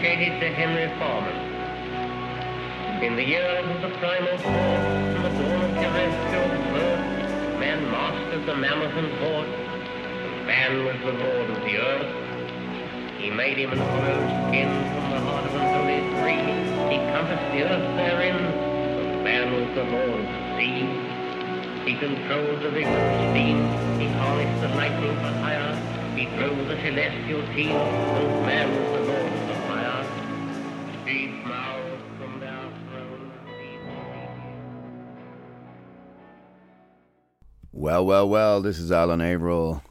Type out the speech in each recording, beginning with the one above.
Dedicated to Henry Foreman. In the years of the primal force and the dawn of terrestrial birth, man mastered the mammoth and horde, and man was the lord of the earth. He made him an hollow skin from the heart of an holy tree. He compassed the earth therein, and man was the lord of the sea. He controlled the vigor of steam. He harnessed the lightning for hire. He drove the celestial team, man was the lord Well, well, well, this is Alan Averill.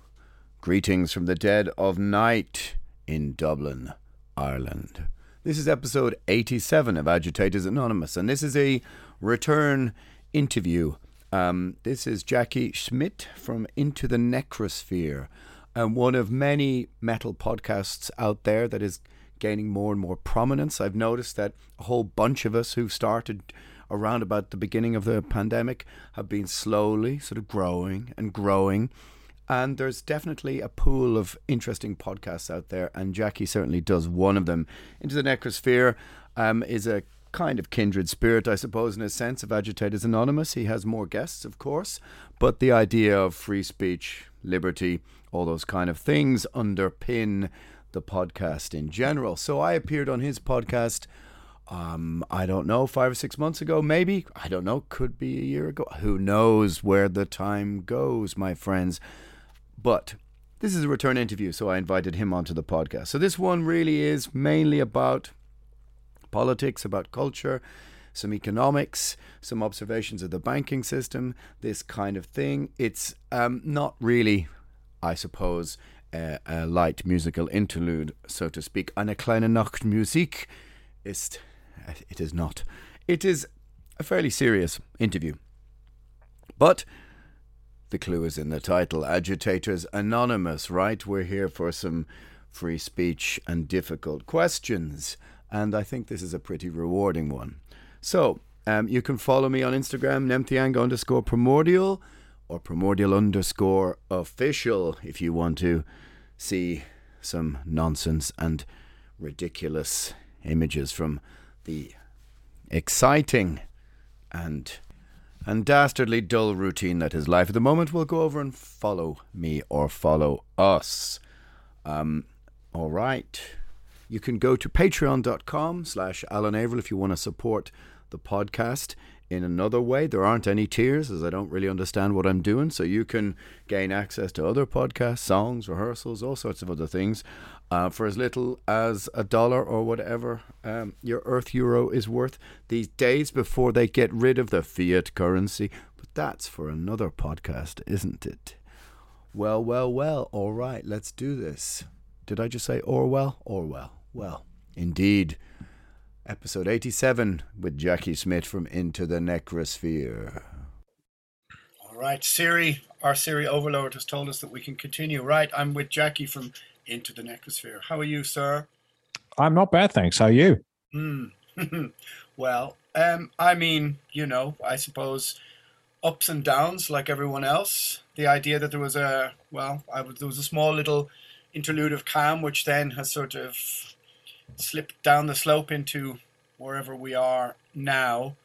Greetings from the dead of night in Dublin, Ireland. This is episode 87 of Agitators Anonymous, and this is a return interview. Um, this is Jackie Schmidt from Into the Necrosphere, and one of many metal podcasts out there that is gaining more and more prominence. I've noticed that a whole bunch of us who started around about the beginning of the pandemic have been slowly sort of growing and growing. And there's definitely a pool of interesting podcasts out there, and Jackie certainly does one of them. Into the Necrosphere um, is a kind of kindred spirit, I suppose, in a sense, of Agitators Anonymous. He has more guests, of course, but the idea of free speech, liberty, all those kind of things underpin the podcast in general. So I appeared on his podcast um, I don't know, five or six months ago, maybe. I don't know, could be a year ago. Who knows where the time goes, my friends. But this is a return interview, so I invited him onto the podcast. So this one really is mainly about politics, about culture, some economics, some observations of the banking system, this kind of thing. It's um, not really, I suppose, a, light musical interlude, so to speak. Eine kleine Nachtmusik ist it is not. It is a fairly serious interview. But the clue is in the title Agitators Anonymous, right? We're here for some free speech and difficult questions. And I think this is a pretty rewarding one. So, um, you can follow me on Instagram, nemtheanga underscore primordial or primordial underscore official if you want to see some nonsense and ridiculous images from the exciting and and dastardly dull routine that is life at the moment, we'll go over and follow me or follow us. Um, all right. You can go to patreon.com slash Alan Averill if you want to support the podcast in another way. There aren't any tiers as I don't really understand what I'm doing. So you can gain access to other podcasts, songs, rehearsals, all sorts of other things uh, for as little as a dollar or whatever um, your Earth Euro is worth these days before they get rid of the fiat currency. But that's for another podcast, isn't it? Well, well, well. All right, let's do this. Did I just say Orwell? Orwell. Well, indeed. Episode 87 with Jackie Smith from Into the Necrosphere. All right, Siri, our Siri overlord has told us that we can continue. Right, I'm with Jackie from Into the Necrosphere. How are you, sir? I'm not bad, thanks. How are you? Hmm. well, Um, I mean, you know, I suppose ups and downs like everyone else. The idea that there was a well, I was, there was a small little interlude of calm, which then has sort of slipped down the slope into wherever we are now.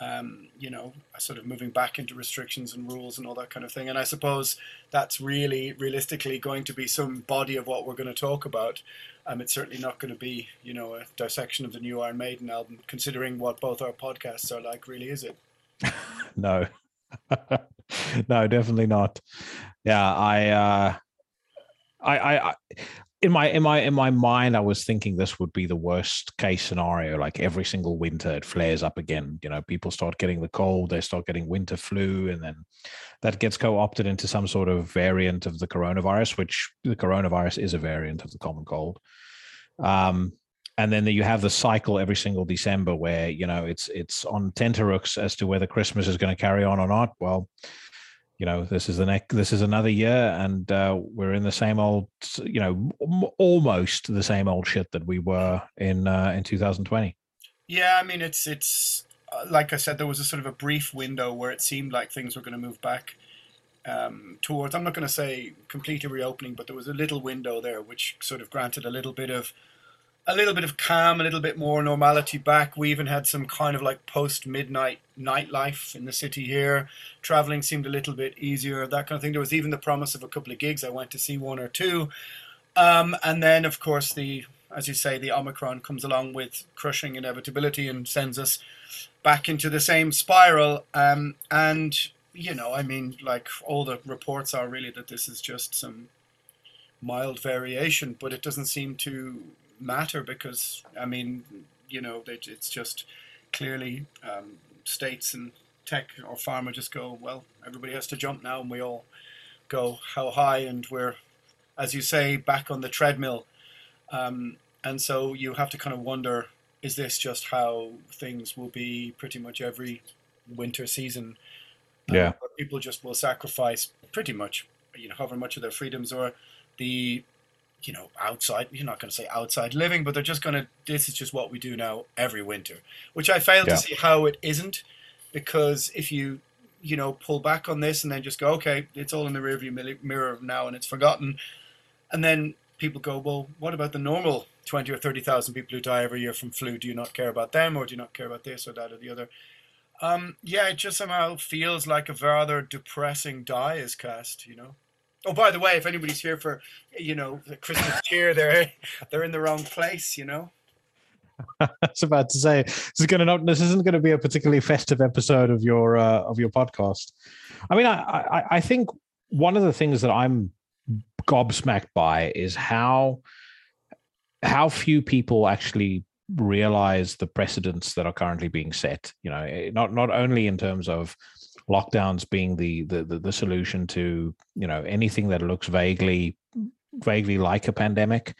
Um, you know, sort of moving back into restrictions and rules and all that kind of thing. And I suppose that's really, realistically, going to be some body of what we're going to talk about. Um, it's certainly not going to be, you know, a dissection of the new Iron Maiden album, considering what both our podcasts are like. Really, is it? no, no, definitely not. Yeah, I, uh, I, I, I, in my in my in my mind, I was thinking this would be the worst case scenario. Like every single winter, it flares up again. You know, people start getting the cold, they start getting winter flu, and then that gets co-opted into some sort of variant of the coronavirus, which the coronavirus is a variant of the common cold. Um, and then you have the cycle every single December where you know it's it's on tenterhooks as to whether Christmas is going to carry on or not. Well, you know this is the next this is another year and uh, we're in the same old you know almost the same old shit that we were in uh, in 2020 yeah i mean it's it's uh, like i said there was a sort of a brief window where it seemed like things were going to move back um, towards i'm not going to say completely reopening but there was a little window there which sort of granted a little bit of a little bit of calm, a little bit more normality back. We even had some kind of like post midnight nightlife in the city here. Traveling seemed a little bit easier, that kind of thing. There was even the promise of a couple of gigs. I went to see one or two. Um, and then, of course, the as you say, the Omicron comes along with crushing inevitability and sends us back into the same spiral. Um, and, you know, I mean, like all the reports are really that this is just some mild variation, but it doesn't seem to matter because I mean, you know, it's just clearly um, states and tech or pharma just go well. Everybody has to jump now, and we all go how high, and we're, as you say, back on the treadmill. Um, and so you have to kind of wonder: is this just how things will be pretty much every winter season? Um, yeah, people just will sacrifice pretty much, you know, however much of their freedoms or the you know, outside, you're not going to say outside living, but they're just going to, this is just what we do now every winter, which I fail yeah. to see how it isn't. Because if you, you know, pull back on this and then just go, okay, it's all in the rearview mirror now and it's forgotten. And then people go, well, what about the normal 20 or 30,000 people who die every year from flu? Do you not care about them or do you not care about this or that or the other? Um, yeah, it just somehow feels like a rather depressing die is cast, you know? Oh, by the way, if anybody's here for, you know, the Christmas cheer, they're they're in the wrong place. You know. I was about to say this is going to not. This isn't going to be a particularly festive episode of your uh, of your podcast. I mean, I, I I think one of the things that I'm gobsmacked by is how how few people actually realize the precedents that are currently being set. You know, eh, not not only in terms of lockdowns being the, the the, the solution to you know anything that looks vaguely vaguely like a pandemic.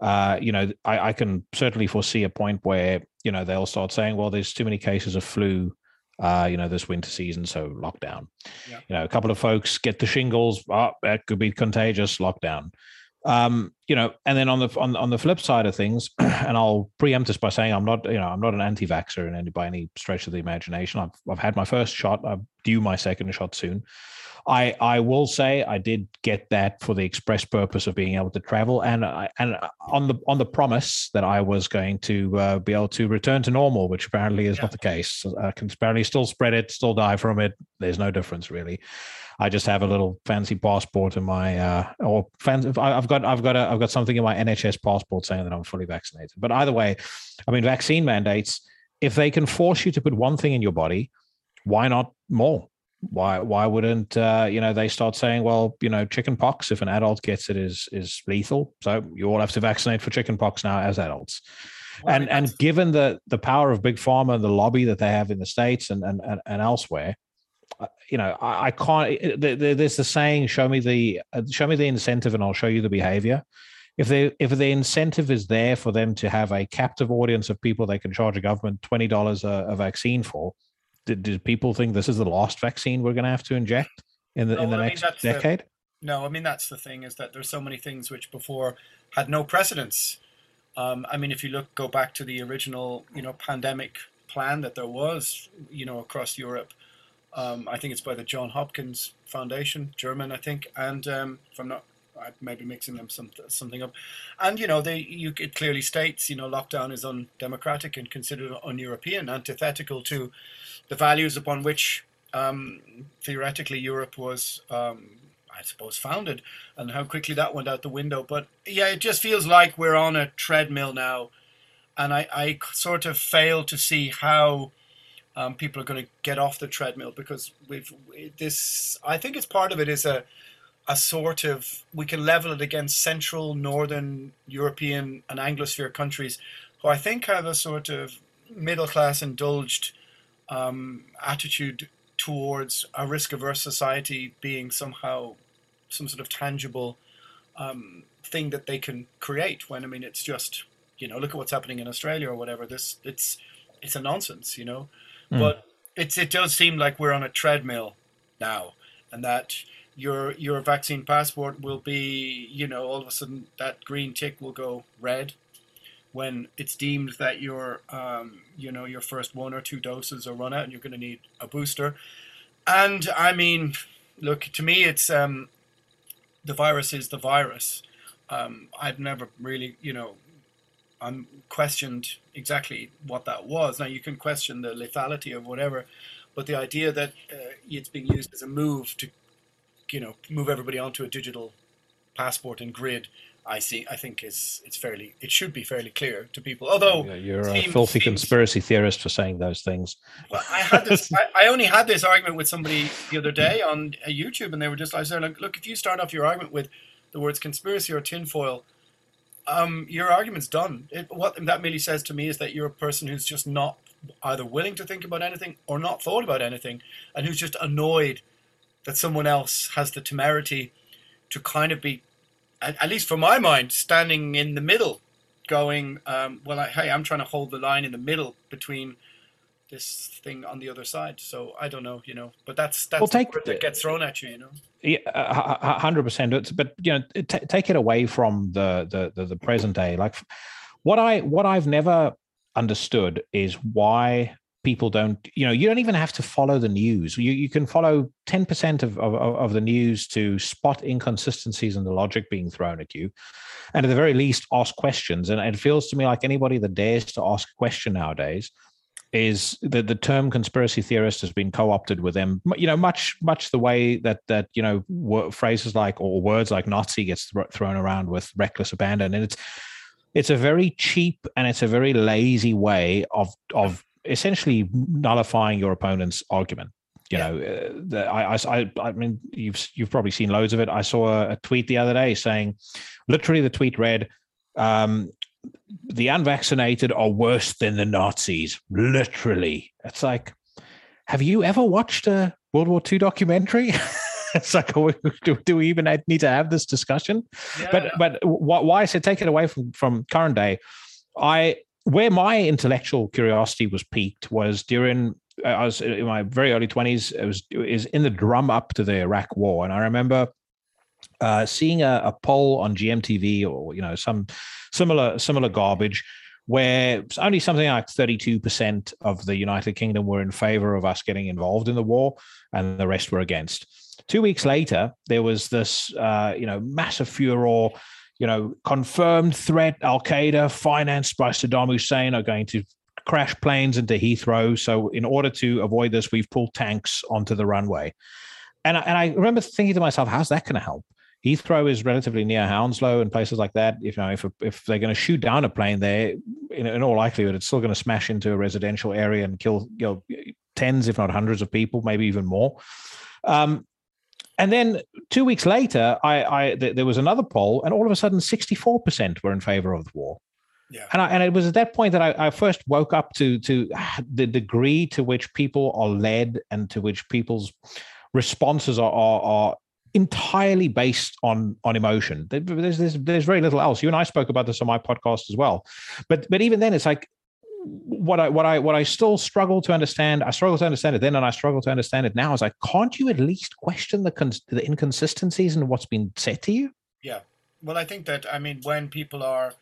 Uh, you know, I, I, can certainly foresee a point where you know they'll start saying, "Well, there's too many cases of flu, uh, you know, this winter season, so lockdown." Yeah. You know, a couple of folks get the shingles, oh, that could be contagious, lockdown. Um, you know, and then on the on on the flip side of things, and I'll preempt this by saying I'm not, you know, I'm not an anti-vaxxer in any by any stretch of the imagination. I've I've had my first shot. I'm due my second shot soon. I I will say I did get that for the express purpose of being able to travel and I, and on the on the promise that I was going to uh, be able to return to normal, which apparently is yeah. not the case. I can apparently still spread it, still die from it. There's no difference really. I just have a little fancy passport in my uh, or fan, I've got I've got a, I've got something in my NHS passport saying that I'm fully vaccinated. But either way, I mean, vaccine mandates. If they can force you to put one thing in your body, why not more? Why why wouldn't uh, you know they start saying, well, you know, chicken pox if an adult gets it is is lethal, so you all have to vaccinate for chicken pox now as adults. Well, and and given the the power of big pharma and the lobby that they have in the states and and and, and elsewhere, you know, I, I can't. There's the saying, "Show me the uh, show me the incentive, and I'll show you the behavior." If they if the incentive is there for them to have a captive audience of people they can charge a government twenty dollars a, a, vaccine for, did, did people think this is the last vaccine we're going to have to inject in the no, in the I next mean, decade? The, no, I mean that's the thing is that there's so many things which before had no precedence. Um, I mean, if you look go back to the original, you know, pandemic plan that there was, you know, across Europe. Um, I think it's by the John Hopkins Foundation, German, I think, and um, if I'm not, I may be mixing them some, something up. And you know, they you it clearly states, you know, lockdown is undemocratic and considered un-European, antithetical to the values upon which um, theoretically Europe was um, I suppose, founded, and how quickly that went out the window. But yeah, it just feels like we're on a treadmill now, and I, I sort of fail to see how um, people are going to get off the treadmill because we've this. I think it's part of it is a a sort of we can level it against Central, Northern European, and Anglosphere countries, who I think have a sort of middle class indulged um, attitude towards a risk averse society being somehow some sort of tangible um, thing that they can create when I mean it's just you know look at what's happening in Australia or whatever this it's it's a nonsense you know mm. but it's it does seem like we're on a treadmill now and that your your vaccine passport will be you know all of a sudden that green tick will go red when it's deemed that your um, you know your first one or two doses are run out and you're going to need a booster and I mean look to me it's um, the virus is the virus. Um, I've never really, you know, I'm questioned exactly what that was. Now you can question the lethality of whatever, but the idea that uh, it's being used as a move to, you know, move everybody onto a digital passport and grid, I see. I think is it's fairly. It should be fairly clear to people. Although yeah, you're a filthy seems, conspiracy theorist for saying those things. Well, I had this. I, I, only had this argument with somebody the other day on uh, YouTube, and they were just. Like, look, if you start off your argument with the words conspiracy or tinfoil, um, your argument's done. It, what that merely says to me is that you're a person who's just not either willing to think about anything or not thought about anything, and who's just annoyed that someone else has the temerity to kind of be at, at least for my mind, standing in the middle, going, um, well, I, hey, I'm trying to hold the line in the middle between this thing on the other side. So I don't know, you know, but that's that's well, take, the that gets thrown at you, you know. Yeah, hundred percent. It's But you know, t- take it away from the, the the the present day. Like what I what I've never understood is why people don't you know you don't even have to follow the news you, you can follow 10% of, of, of the news to spot inconsistencies in the logic being thrown at you and at the very least ask questions and it feels to me like anybody that dares to ask a question nowadays is that the term conspiracy theorist has been co-opted with them you know much much the way that that you know phrases like or words like nazi gets th- thrown around with reckless abandon and it's it's a very cheap and it's a very lazy way of of essentially nullifying your opponent's argument. You yeah. know, uh, the, I, I, I mean, you've you've probably seen loads of it. I saw a, a tweet the other day saying, literally, the tweet read, um, "The unvaccinated are worse than the Nazis." Literally, it's like, have you ever watched a World War II documentary? it's like, oh, do, do, we even need to have this discussion? Yeah. But but why I said take it away from from current day, I where my intellectual curiosity was peaked was during I was in my very early twenties. It was is in the drum up to the Iraq War, and I remember uh, seeing a, a, poll on GMTV or you know some similar similar garbage where only something like 32% of the United Kingdom were in favor of us getting involved in the war, and the rest were against. Two weeks later, there was this, uh, you know, massive furor you know, confirmed threat Al Qaeda, financed by Saddam Hussein, are going to crash planes into Heathrow. So, in order to avoid this, we've pulled tanks onto the runway. And I, and I remember thinking to myself, how's that going to help? Heathrow is relatively near Hounslow and places like that. If you know, if if they're going to shoot down a plane there, in, in all likelihood, it's still going to smash into a residential area and kill you know tens, if not hundreds, of people, maybe even more. Um, and then two weeks later, I, I th- there was another poll, and all of a sudden, sixty-four percent were in favor of the war. Yeah. And, I, and it was at that point that I, I, first woke up to to the degree to which people are led and to which people's responses are, are, are entirely based on on emotion. There's, there's there's very little else. You and I spoke about this on my podcast as well. But but even then, it's like what I what I what I still struggle to understand. I struggle to understand it then, and I struggle to understand it now. Is like, can't you at least question the cons- the inconsistencies in what's been said to you? Yeah. Well, I think that I mean when people are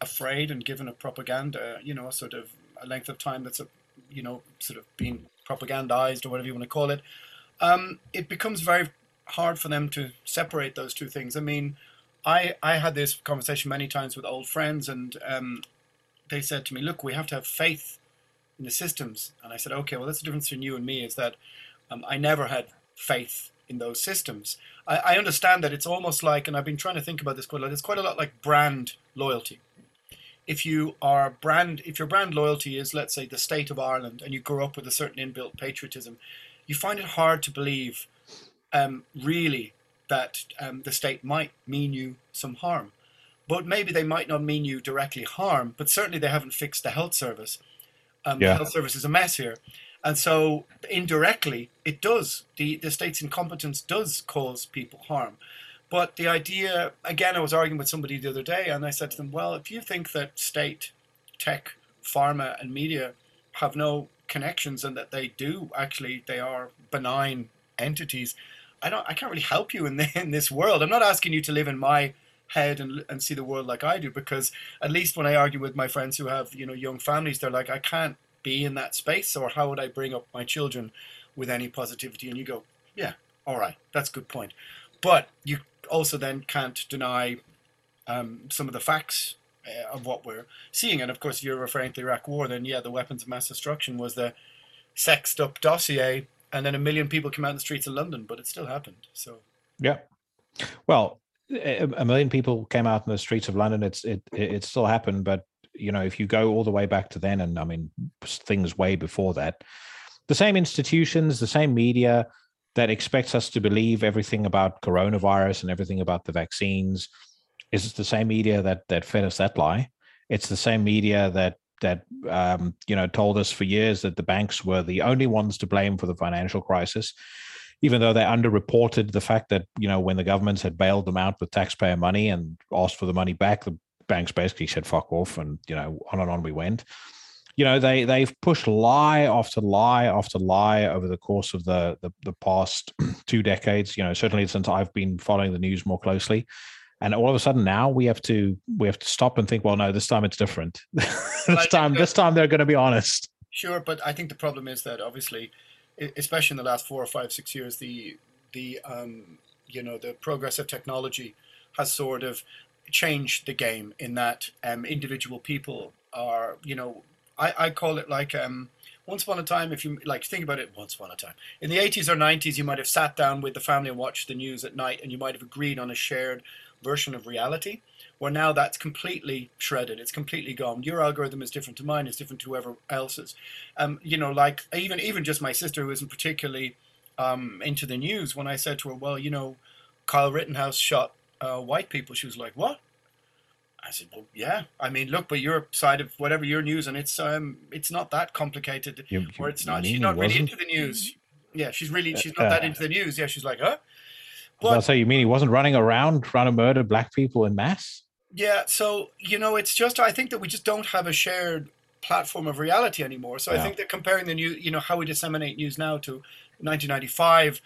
afraid and given a propaganda, you know, sort of a length of time that's a, you know, sort of being propagandized or whatever you want to call it, um, it becomes very hard for them to separate those two things. I mean, I I had this conversation many times with old friends, and um, they said to me, "Look, we have to have faith in the systems." And I said, "Okay, well, that's the difference between you and me is that um, I never had faith in those systems. I, I understand that it's almost like, and I've been trying to think about this quite a lot. It's quite a lot like brand loyalty." if you are brand if your brand loyalty is let's say the state of Ireland and you grow up with a certain inbuilt patriotism you find it hard to believe um, really that um, the state might mean you some harm. But maybe they might not mean you directly harm, but certainly they haven't fixed the health service. Um, yeah. The health service is a mess here. And so indirectly, it does. The, the state's incompetence does cause people harm. But the idea, again, I was arguing with somebody the other day, and I said to them, well, if you think that state, tech, pharma, and media have no connections and that they do actually, they are benign entities, I don't I can't really help you in the, in this world. I'm not asking you to live in my head and and see the world like I do because at least when I argue with my friends who have you know young families, they're like I can't be in that space, or how would I bring up my children with any positivity? And you go, yeah, all right, that's a good point, but you also then can't deny um, some of the facts uh, of what we're seeing. And of course, if you're referring to the Iraq War, then yeah, the weapons of mass destruction was the sexed up dossier and then a million people came out in the streets of London, but it still happened. So yeah, well, a million people came out in the streets of London. It's it it still happened, but you know, if you go all the way back to then, and I mean things way before that, the same institutions, the same media that expects us to believe everything about coronavirus and everything about the vaccines is the same media that that fed us that lie. It's the same media that that um, you know told us for years that the banks were the only ones to blame for the financial crisis, even though they underreported the fact that you know when the governments had bailed them out with taxpayer money and asked for the money back, the banks basically said "fuck off," and you know on and on we went. You know they they've pushed lie after lie after lie over the course of the the, the past two decades. You know certainly since I've been following the news more closely and all of a sudden now we have to we have to stop and think well no this time it's different. This time this time they're going to be honest. Sure but i think the problem is that obviously especially in the last four or five six years the the um, you know the progress of technology has sort of changed the game in that um, individual people are you know I, I call it like um, once upon a time, if you like think about it, once upon a time. In the 80s or 90s, you might have sat down with the family and watched the news at night, and you might have agreed on a shared version of reality where now that's completely shredded it's completely gone your algorithm is different to mine it's different to whoever else's um, you know like even even just my sister who isn't particularly um, into the news when i said to her well you know kyle rittenhouse shot uh, white people she was like what I said, "Well, yeah. I mean, look, but your side of whatever your news, and it's um, it's not that complicated, you, you, or it's not. She's not really into the news. Yeah, she's really she's not uh, that into the news. Yeah, she's like, huh? But, I'll say you mean he wasn't running around trying to murder black people in mass? Yeah, so you know, it's just I think that we just don't have a shared platform of reality anymore. So yeah. I think that comparing the new, you know, how we disseminate news now to 1995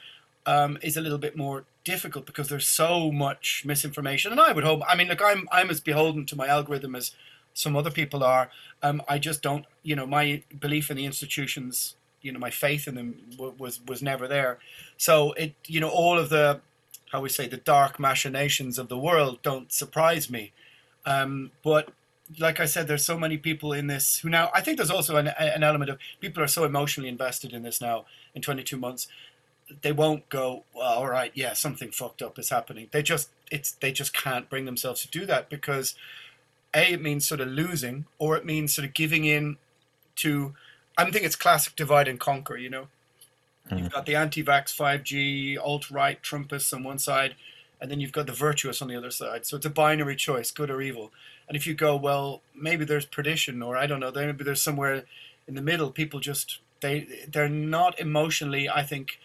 um, is a little bit more difficult because there's so much misinformation. And I would hope, I mean, look, I'm I'm as beholden to my algorithm as some other people are. Um, I just don't, you know, my belief in the institutions, you know, my faith in them w- was was never there. So it, you know, all of the how we say the dark machinations of the world don't surprise me. Um, but like I said, there's so many people in this who now I think there's also an, an element of people are so emotionally invested in this now in 22 months. They won't go, well, all right, yeah, something fucked up is happening. They just it's they just can't bring themselves to do that because a it means sort of losing or it means sort of giving in to. I think it's classic divide and conquer. You know, Mm. You've got the anti-vax 5G alt-right Trumpists on one side, and then you've got the virtuous on the other side. So it's a binary choice, good or evil. And if you go, well, maybe there's perdition, or I don't know, maybe there's somewhere in the middle. People just they they're not emotionally. I think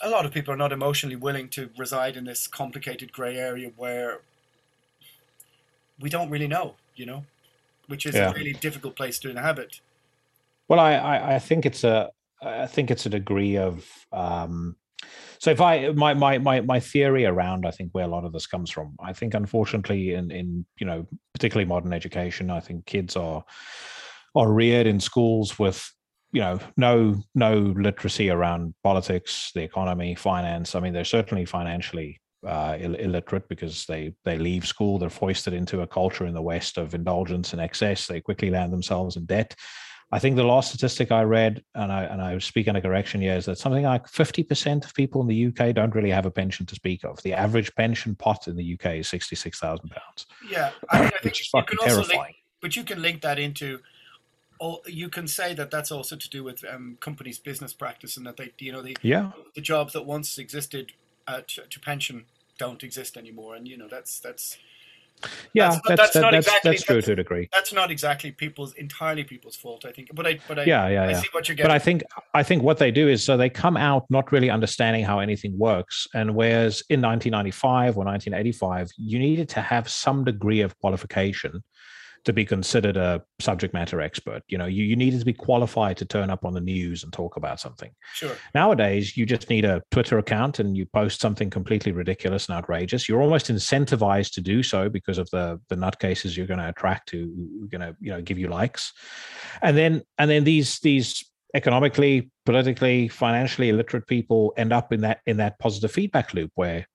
a lot of people are not emotionally willing to reside in this complicated gray area where we don't really know, you know, which is yeah. a really difficult place to inhabit. Well, I, I, I think it's a I think it's a degree of um, so if I my my my my theory around I think where a lot of this comes from, I think unfortunately in in you know particularly modern education, I think kids are are reared in schools with you know no no literacy around politics the economy finance. I mean they're certainly financially uh, Ill- illiterate because they they leave school they're foisted into a culture in the west of indulgence and excess. They quickly land themselves in debt i think the last statistic i read and i and i speak under correction here is that something like 50% of people in the uk don't really have a pension to speak of. The average pension pot in the uk is 66000 pounds. Yeah, I, mean, I think which is you fucking can also terrifying. link, but you can link that into. Oh, you can say that that's also to do with um, companies' business practice, and that they, you know, the yeah. the jobs that once existed uh, to, to pension don't exist anymore, and you know that's that's yeah That's- that's that's that- not that's, exactly- that's true to a degree that's not exactly people's entirely people's fault, I think. But I but I yeah yeah I yeah see what you're getting. but i think i think what they do is so they come out not really understanding how anything works and whereas in 1995 or 1985 you needed to have some degree of qualification to be considered a subject matter expert. You know you, you needed to be qualified to turn up on the news and talk about something. Sure. nowadays you just need a twitter account and you post something completely ridiculous and outrageous. You're almost incentivized to do so because of the the nutcases you're going to attract who are going to you know give you likes. And then and then these these economically politically financially illiterate people end up in that in that positive feedback loop where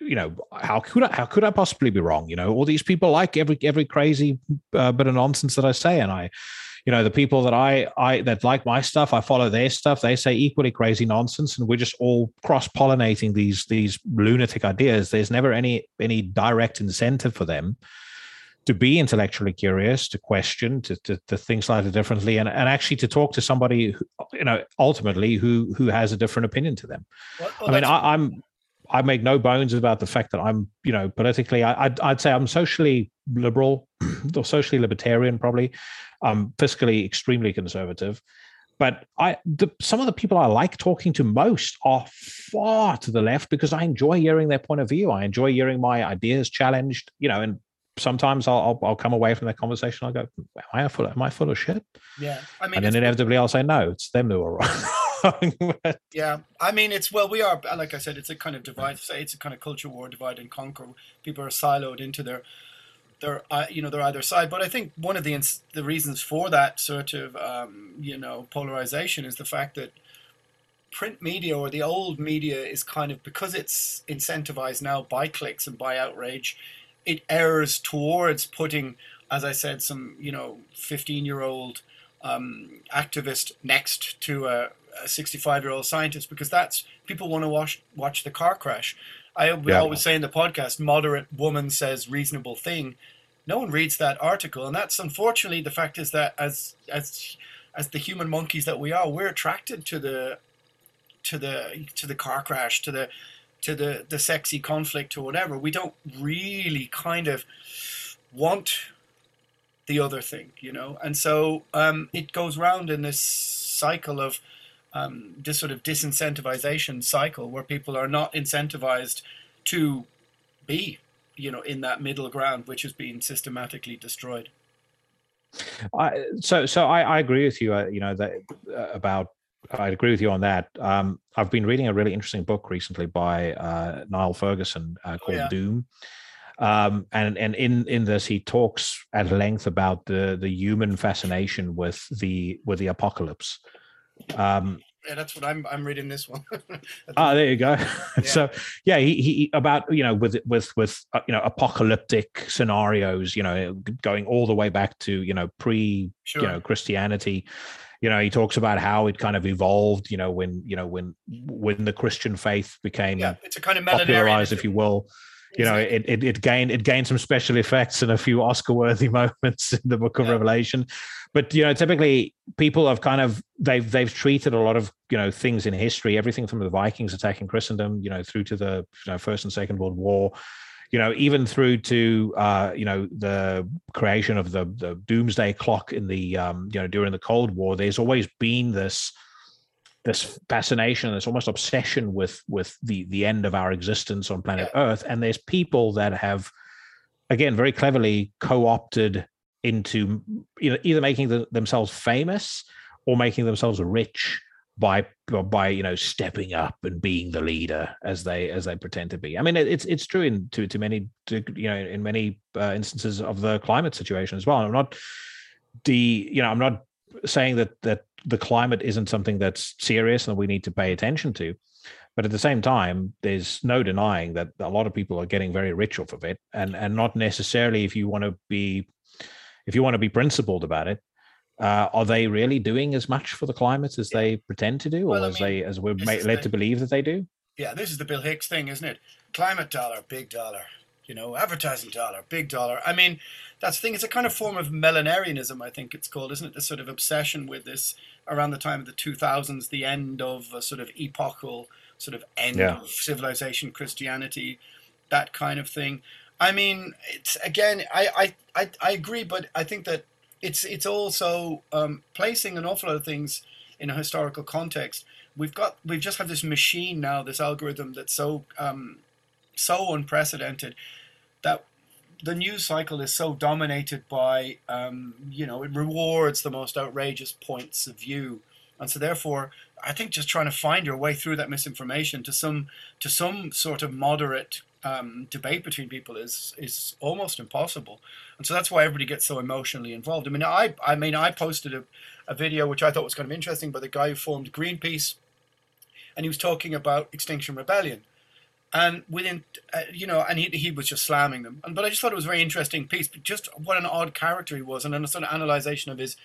you know how could I, how could I possibly be wrong? You know, all these people like every every crazy uh, bit of nonsense that I say, and I, you know, the people that I I that like my stuff, I follow their stuff. They say equally crazy nonsense, and we're just all cross pollinating these these lunatic ideas. There's never any any direct incentive for them to be intellectually curious, to question, to, to, to think slightly differently, and, and actually to talk to somebody, who, you know, ultimately who who has a different opinion to them. Well, well, I mean, I, I'm I make no bones about the fact that I'm, you know, politically, I, I'd, I'd say I'm socially liberal mm-hmm. or socially libertarian, probably. I'm fiscally extremely conservative. But I, the, some of the people I like talking to most are far to the left because I enjoy hearing their point of view. I enjoy hearing my ideas challenged, you know, and sometimes I'll, I'll, I'll come away from that conversation. I'll go, am I full, am I full of shit? yeah. I mean, and then inevitably I'll say, no, it's them who are wrong. Yeah, I mean, it's well, we are like I said, it's a kind of divide. It's a kind of culture war, divide and conquer. People are siloed into their, their, uh, you know, they're either side. But I think one of the the reasons for that sort of, um, you know, polarization is the fact that print media or the old media is kind of because it's incentivized now by clicks and by outrage, it errs towards putting, as I said, some you know, fifteen year old um, activist next to a, a 65 year old scientist because that's people want to watch watch the car crash. I we Yeah. always say in the podcast, moderate woman says reasonable thing. No one reads that article, and that's unfortunately the fact is that as as as the human monkeys that we are, we're attracted to the to the to the car crash, to the to the the sexy conflict or whatever. We don't really kind of want the other thing, you know. And so um, it goes round in this cycle of um, this sort of disincentivization cycle where people are not incentivized to be, you know, in that middle ground, which is being systematically destroyed. I, so so I, I agree with you. Uh, you know that uh, about I agree with you on that. Um, I've been reading a really interesting book recently by uh, Niall Ferguson uh, called yeah. Doom, um, and and in in this he talks at length about the the human fascination with the with the apocalypse. Um, Yeah, that's what I'm. I'm reading this one. Ah, there you go. so yeah, he, he about you know with with with uh, you know apocalyptic scenarios, you know, going all the way back to you know pre Sure. you know Christianity. You know, he talks about how it kind of evolved. You know, when you know when when the Christian faith became yeah, it's a kind of popularized, if you will. You know, it, it it gained it gained some special effects and a few Oscar-worthy moments in the Book of Yeah. Revelation. But you know, typically people have kind of they've they've treated a lot of you know things in history, everything from the Vikings attacking Christendom, you know, through to the you know First and Second World War, you know, even through to uh, you know the creation of the the doomsday clock in the um, you know during the Cold War. There's always been this this fascination, this almost obsession with with the the end of our existence on planet Earth. And there's people that have, again, very cleverly co-opted into you know either making the, themselves famous or making themselves rich by by you know stepping up and being the leader as they as they pretend to be. I mean, it's it's true in to to many to, you know in many uh, instances of the climate situation as well. I'm not the you know I'm not saying that that the climate isn't something that's serious and we need to pay attention to. But at the same time, there's no denying that a lot of people are getting very rich off of it, and and not necessarily if you want to be if you want to be principled about it, uh, are they really doing as much for the climate as they pretend to do, or Well, I as mean, they as we're led the- to believe that they do? Yeah, this is the Bill Hicks thing, isn't it? Climate dollar, big dollar. You know, advertising dollar, big dollar. I mean, that's the thing. It's a kind of form of millenarianism, I think it's called, isn't it? This sort of obsession with this around the time of the 2000s, the end of a sort of epochal sort of end Yeah. of civilization, Christianity, that kind of thing. I mean, it's again, I, I, I, I agree, but I think that it's it's also um, placing an awful lot of things in a historical context. We've got we've just had this machine now, this algorithm that's so um, so unprecedented that the news cycle is so dominated by um, you know it rewards the most outrageous points of view, and so therefore I think just trying to find your way through that misinformation to some to some sort of moderate um, debate between people is is almost impossible, and so that's why everybody gets so emotionally involved. I mean, I I mean I posted a, a video which I thought was kind of interesting by the guy who formed Greenpeace, and he was talking about Extinction Rebellion, and within uh, you know, and he he was just slamming them, and but I just thought it was a very interesting piece, but just what an odd character he was, and then a sort of analyzation of his,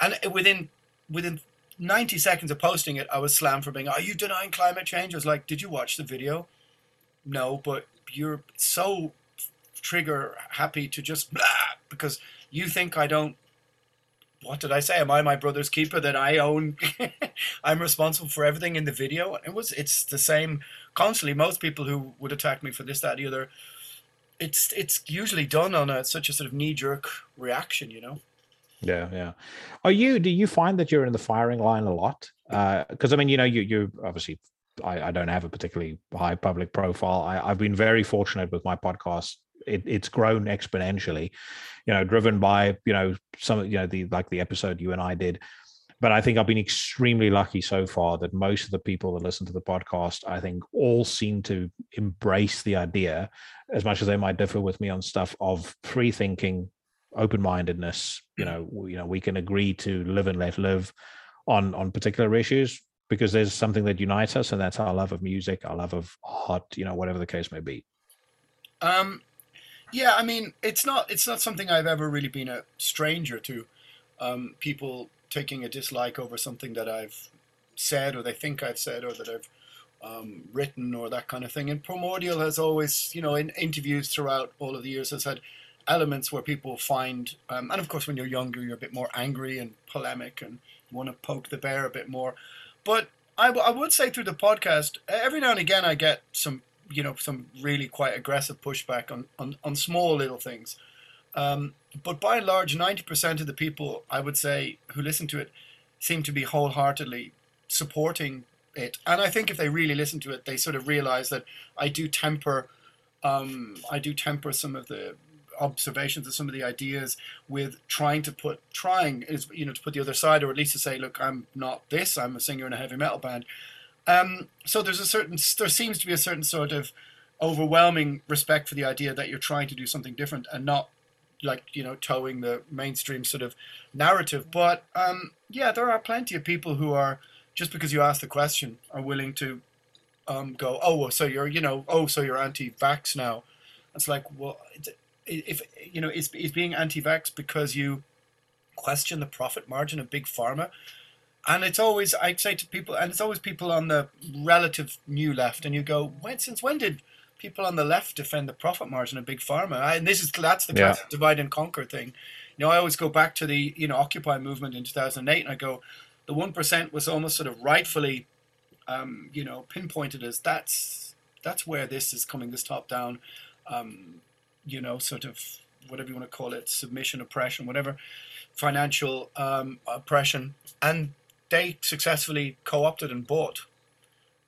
and within within 90 seconds of posting it, I was slammed for being, Are you denying climate change? I was like, Did you watch the video? No, but you're so trigger happy to just blah because you think I don't. What did I say? Am I my brother's keeper that I own? I'm responsible for everything in the video. It was. It's the same constantly. Most people who would attack me for this, that, the other. It's it's usually done on a such a sort of knee jerk reaction, you know. Yeah, yeah. Are you? Do you find that you're in the firing line a lot? Uh, because I mean, you know, you you obviously. I, I don't have a particularly high public profile. I, I've been very fortunate with my podcast. It, it's grown exponentially, you know, driven by you know some you know the like the episode you and I did. But I think I've been extremely lucky so far that most of the people that listen to the podcast, I think, all seem to embrace the idea, as much as they might differ with me on stuff of free thinking, open-mindedness you know you know we can agree to live and let live on on particular issues because there's something that unites us and that's our love of music our love of art you know whatever the case may be Um, yeah, I mean, it's not it's not something I've ever really been a stranger to. Um, people taking a dislike over something that I've said or they think I've said or that I've um, written or that kind of thing. And Primordial has always, you know, in interviews throughout all of the years, has had elements where people find, um, and of course, when you're younger, you're a bit more angry and polemic and want to poke the bear a bit more. But I, w- I would say through the podcast, every now and again, I get some, you know, some really quite aggressive pushback on, on, on small little things. Um, but by and large, 90% of the people, I would say, who listen to it seem to be wholeheartedly supporting it. And I think if they really listen to it, they sort of realize that I do temper, um, I do temper some of the observations and some of the ideas with trying to put, trying is, you know, to put the other side, or at least to say, look, I'm not this, I'm a singer in a heavy metal band. Um, so there's a certain, there seems to be a certain sort of overwhelming respect for the idea that you're trying to do something different and not like you know towing the mainstream sort of narrative. But um yeah there are plenty of people who are just because you ask the question are willing to um go oh so you're you know oh so you're anti-vax now. It's like well if you know is, is being anti-vax because you question the profit margin of big pharma and it's always I'd say to people and it's always people on the relative new left and you go when since when did people on the left defend the profit margin of big pharma? And this is that's the Yeah. divide and conquer thing. You know i always go back to the you know occupy movement in 2008 and i go the 1% was almost sort of rightfully um, you know pinpointed as that's that's where this is coming this top down um, you know sort of whatever you want to call it submission oppression whatever financial um, oppression. And they successfully co-opted and bought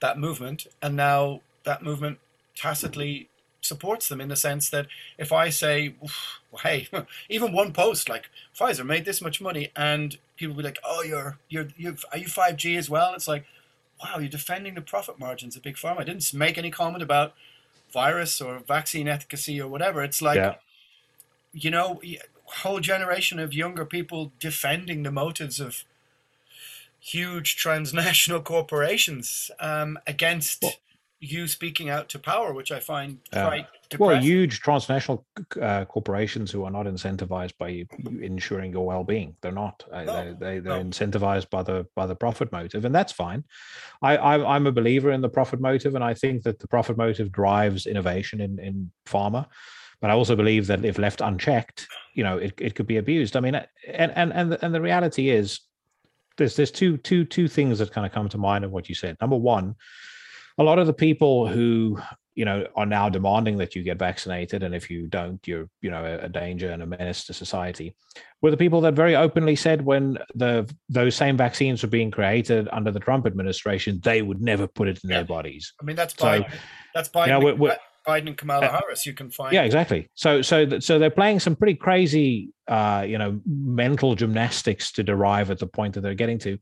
that movement and now that movement tacitly supports them in the sense that if I say, "Oof, hey, even one post like Pfizer made this much money, and people be like, oh, you're you're you are you five G as well? It's like, wow, you're defending the profit margins of big pharma. I didn't make any comment about virus or vaccine efficacy or whatever. It's like, yeah you know, whole generation of younger people defending the motives of huge transnational corporations um, against Well- you speaking out to power, which I find quite Well, depressing. huge transnational uh, corporations who are not incentivized by you ensuring your well-being. They're not. Uh, No, they, they, they're no. incentivized by the by the profit motive, and that's fine. I, I, I'm a believer in the profit motive, and I think that the profit motive drives innovation in in pharma. But I also believe that if left unchecked, you know, it, it could be abused. I mean, and and and the, and the reality is, there's there's two two two things that kind of come to mind of what you said. Number one, a lot of the people who you know are now demanding that you get vaccinated and if you don't you're you know a, danger and a menace to society were the people that very openly said when the those same vaccines were being created under the trump administration they would never put it in Yeah. their bodies I mean, that's So, Biden. that's Biden. know, we're- we're- Biden and Kamala Uh, Harris. You can find. yeah exactly so so th- so they're playing some pretty crazy uh you know mental gymnastics to derive at the point that they're getting to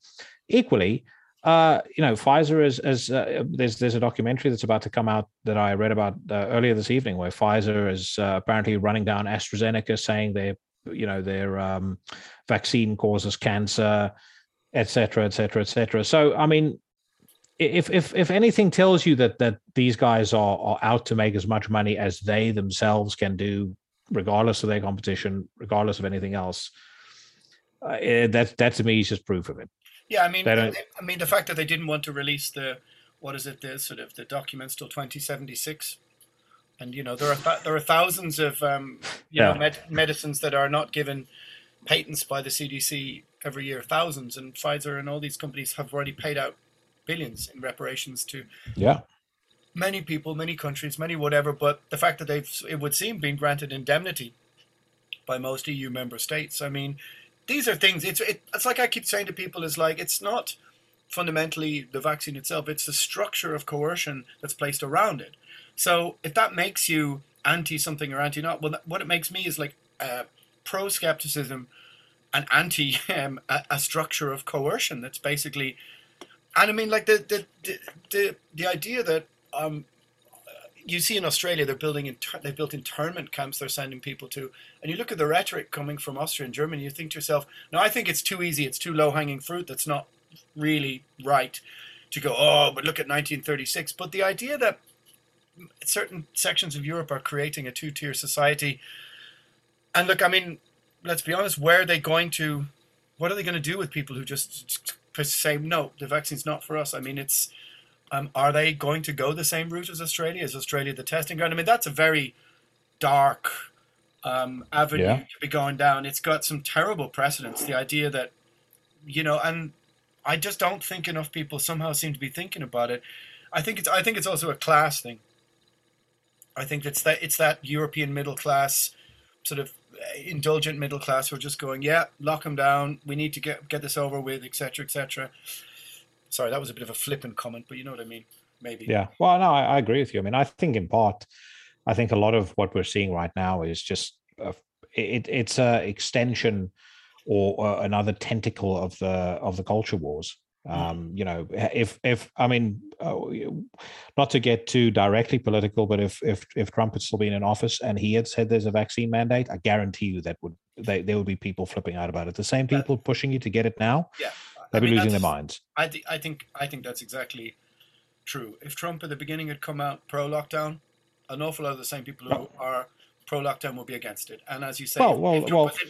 equally uh you know pfizer is as uh, there's there's a documentary that's about to come out that i read about uh, earlier this evening where pfizer is uh, apparently running down astrazeneca saying their you know their um vaccine causes cancer et cetera et cetera et cetera so i mean if if if anything tells you that that these guys are are out to make as much money as they themselves can do, regardless of their competition, regardless of anything else, uh, eh, that that to me is just proof of it. Yeah, I mean, I mean, the fact that they didn't want to release the what is it, the sort of the documents till 2076, and you know there are th- there are thousands of um, you know med- medicines that are not given patents by the CDC every year, thousands, and Pfizer and all these companies have already paid out billions in reparations to Yeah, many people, many countries, many whatever. But the fact that they've, it would seem, been granted indemnity by most EU member states. I mean, these are things. It's it, it's like I keep saying to people is like it's not fundamentally the vaccine itself. It's the structure of coercion that's placed around it. So if that makes you anti something or anti not, well, that, what it makes me is like uh, pro skepticism and anti um, a, a structure of coercion that's basically and I mean, like the the the the, the idea that um, you see in Australia, they're building inter- they've built internment camps. They're sending people to, and you look at the rhetoric coming from Austria and Germany. You think to yourself, "No, I think it's too easy. It's too low hanging fruit. That's not really right." To go, oh, but look at 1936. But the idea that certain sections of Europe are creating a two tier society, and look, I mean, let's be honest, where are they going to? What are they going to do with people who just say no, the vaccine's not for us? I mean, it's um, are they going to go the same route as Australia? Is Australia the testing ground? I mean, that's a very dark um, avenue Yeah. to be going down. It's got some terrible precedents. The idea that, you know, and I just don't think enough people somehow seem to be thinking about it. I think it's I think it's also a class thing. I think it's that it's that European middle class, sort of indulgent middle class who are just going, yeah, lock them down. We need to get get this over with, etc., etc. Sorry, that was a bit of a flippant comment, but you know what I mean. Maybe. yeah. Well, no, I, I agree with you. I mean, I think in part, I think a lot of what we're seeing right now is just a, it, it's a extension or another tentacle of the of the culture wars. Um, you know, if if I mean, uh, not to get too directly political, but if if if Trump had still been in office and he had said there's a vaccine mandate, I guarantee you that would they, there would be people flipping out about it. The same people pushing you to get it now, Yeah. they'd I be mean, losing their minds. I, th- I think I think that's exactly true. If Trump at the beginning had come out pro lockdown, an awful lot of the same people who are pro lockdown will be against it. And as you say, Well, well, if, Trump well- in,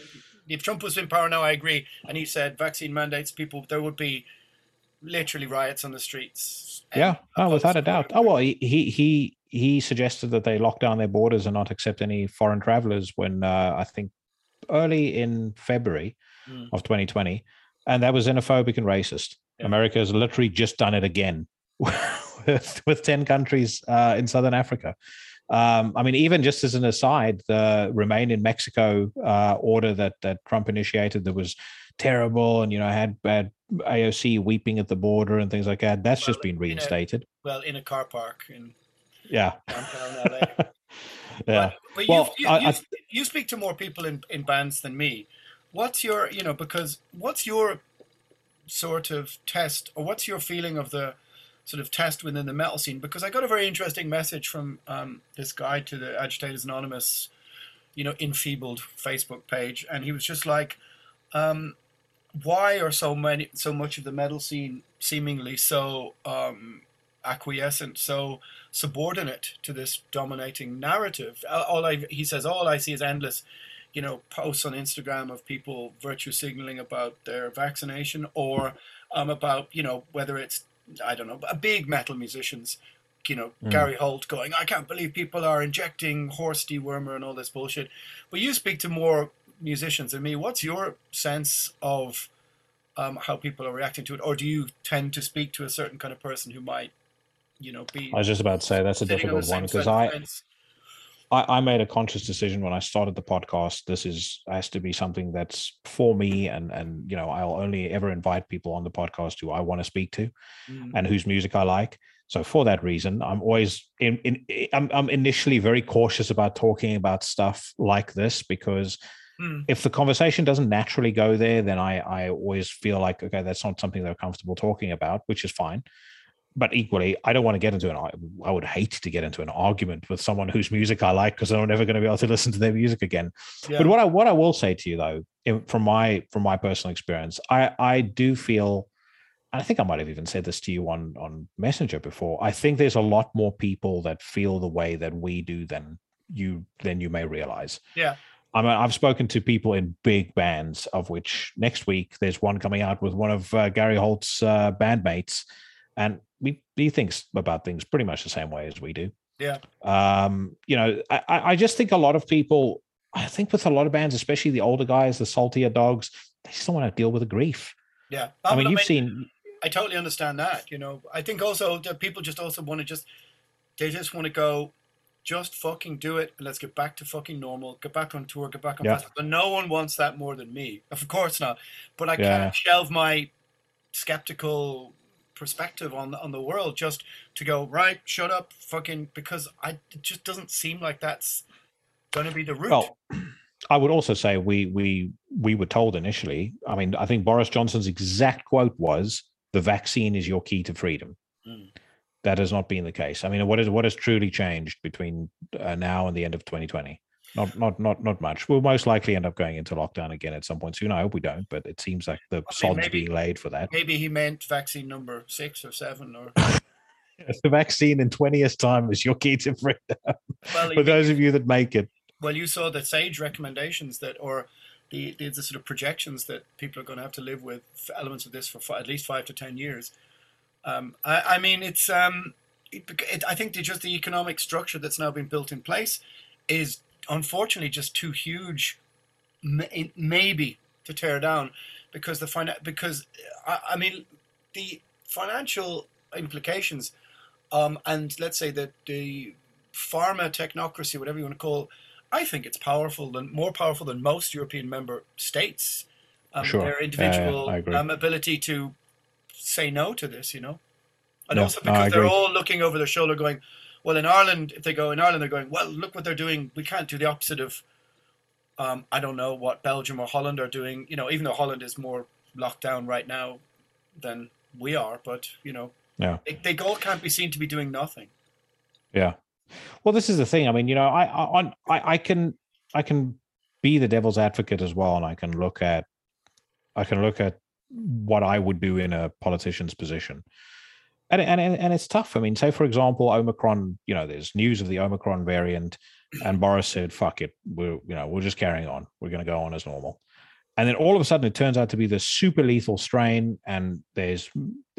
if Trump was in power now, I agree, and he said vaccine mandates, people there would be literally riots on the streets. Yeah, oh, without a doubt. Oh well, he he he suggested that they lock down their borders and not accept any foreign travelers when uh, I think early in February Mm. of 2020, and that was xenophobic and racist. Yeah. America has literally just done it again with, with ten countries uh, in southern Africa. Um, I mean, even just as an aside, the remain in Mexico uh, order that that Trump initiated that was terrible, and you know had had AOC weeping at the border and things like that. That's just been reinstated. well, in a car park in Yeah. downtown LA. yeah. But, but Well, you, I- you, I- you, you speak to more people in, in bands than me. What's your, you know, because what's your sort of test, or what's your feeling of the sort of test within the metal scene? Because I got a very interesting message from um, this guy to the Agitators Anonymous, you know, enfeebled Facebook page, and he was just like, um, why are so many so much of the metal scene seemingly so um, acquiescent, so subordinate to this dominating narrative? All I he says, all I see is endless, you know, posts on Instagram of people virtue signaling about their vaccination or um, about you know whether it's I don't know, a big metal musicians you know, mm. Gary Holt going, I can't believe people are injecting horse dewormer and all this bullshit. But you speak to more musicians and me. What's your sense of um, how people are reacting to it? Or do you tend to speak to a certain kind of person who might, you know, be. I was just about to say that's a difficult one because I, I, I made a conscious decision when I started the podcast. This is has to be something that's for me, and and you know I'll only ever invite people on the podcast who I want to speak to, mm. and whose music I like. So for that reason, I'm always in, in I'm, I'm initially very cautious about talking about stuff like this because mm. if the conversation doesn't naturally go there, then I I always feel like okay, that's not something they're comfortable talking about, which is fine. But equally, I don't want to get into an. I would hate to get into an argument with someone whose music I like because I'm never going to be able to listen to their music again. Yeah. But what I what I will say to you though, from my from my personal experience, I I do feel I think I might have even said this to you on on Messenger before. I think there's a lot more people that feel the way that we do than you than you may realize. Yeah. I mean, I've spoken to people in big bands, of which next week there's one coming out with one of uh, Gary Holt's uh, bandmates, and we he thinks about things pretty much the same way as we do. Yeah. Um, you know, I, I just think a lot of people, I think with a lot of bands, especially the older guys, the saltier dogs, they just don't want to deal with the grief. Yeah. I mean, you've seen I totally understand that. You know, I think also that people just also want to just they just want to go, just fucking do it and let's get back to fucking normal. Get back on tour. Get back on. Yeah. But no one wants that more than me. Of course not. But I yeah. can't shelve my skeptical perspective on on the world just to go right. Shut up, fucking. Because I it just doesn't seem like that's going to be the route. Well, I would also say we we we were told initially. I mean, I think Boris Johnson's exact quote was the vaccine is your key to freedom. Mm. That has not been the case. I mean, what is what has truly changed between uh, now and the end of 2020? Not not not not much. We'll most likely end up going into lockdown again at some point soon. I hope we don't, but it seems like the sod's maybe, being laid for that. Maybe he meant vaccine number six or seven or. the vaccine in 20 years' time is your key to freedom. Well, for those of you that make it. Well, you saw the SAGE recommendations that, or the, the, the sort of projections that people are going to have to live with elements of this for at least five to ten years. Um, I, I, mean, it's um, it, it, I think just the economic structure that's now been built in place is unfortunately just too huge, maybe to tear down, because the fin- because I, I mean the financial implications, um, and let's say that the pharma technocracy, whatever you want to call I think it's powerful than more powerful than most European member states. Um, sure. Their individual uh, um, ability to say no to this, you know, and also because they're all looking over their shoulder, going, "Well, in Ireland, if they go in Ireland, they're going, well, look what they're doing. We can't do the opposite of, um, I don't know what Belgium or Holland are doing. You know, even though Holland is more locked down right now than we are, but you know, yeah, they, they all can't be seen to be doing nothing. Yeah, well, this is the thing. I mean, you know, I I I, I can I can be the devil's advocate as well, and I can look at I can look at what I would do in a politician's position. And, and and it's tough. I mean, say for example, Omicron. You know, there's news of the Omicron variant, and Boris said, "Fuck it, we're you know we're just carrying on. We're going to go on as normal." And then all of a sudden, it turns out to be this super lethal strain, and there's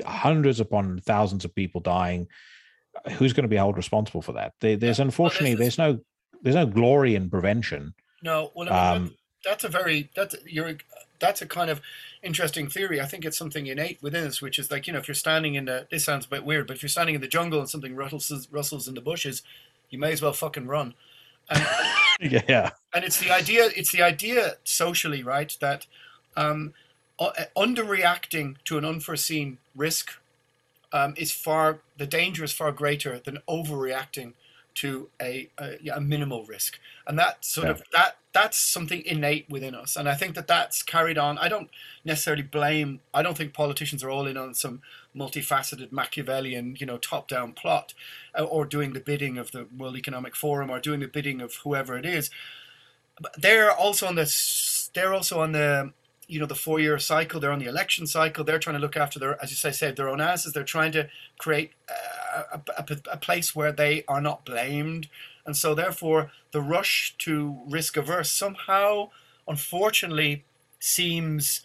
hundreds upon thousands of people dying who's going to be held responsible for that? There, there's unfortunately there's no there's no glory in prevention. No, well, um, that's a very that's you're that's a kind of interesting theory. I think it's something innate within us, which is like you know if you're standing in the this sounds a bit weird, but if you're standing in the jungle and something rustles rustles in the bushes, you may as well fucking run. And, yeah, and it's the idea it's the idea socially right that um, underreacting to an unforeseen risk um, is far the danger is far greater than overreacting to a, a, a minimal risk, and that sort yeah. of that that's something innate within us, and I think that that's carried on. I don't necessarily blame. I don't think politicians are all in on some multifaceted Machiavellian, you know, top-down plot, uh, or doing the bidding of the World Economic Forum, or doing the bidding of whoever it is. But they're also on the they're also on the you know the four year cycle. They're on the election cycle. They're trying to look after their, as you say, save their own asses. They're trying to create a, a, a place where they are not blamed, and so therefore the rush to risk averse somehow, unfortunately, seems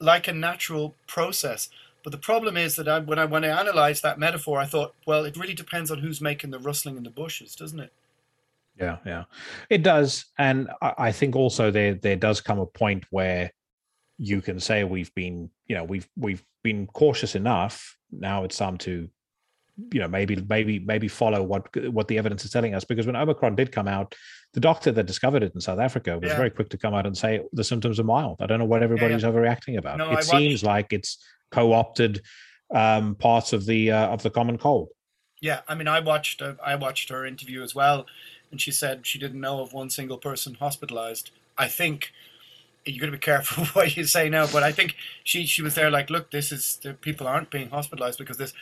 like a natural process. But the problem is that I, when I when I analysed that metaphor, I thought, well, it really depends on who's making the rustling in the bushes, doesn't it? Yeah, yeah, it does, and I, I think also there there does come a point where you can say we've been, you know, we've we've been cautious enough. Now it's time to, you know, maybe maybe maybe follow what what the evidence is telling us. Because when Omicron did come out, the doctor that discovered it in South Africa was Yeah. very quick to come out and say the symptoms are mild. I don't know what everybody's overreacting about. No, it I seems like it's co-opted um, parts of the uh, of the common cold. Yeah, I mean, I watched uh, I watched her interview as well, and she said she didn't know of one single person hospitalized. I think you got to be careful what you say now, but I think she she was there like, look, this is the people aren't being hospitalized because this,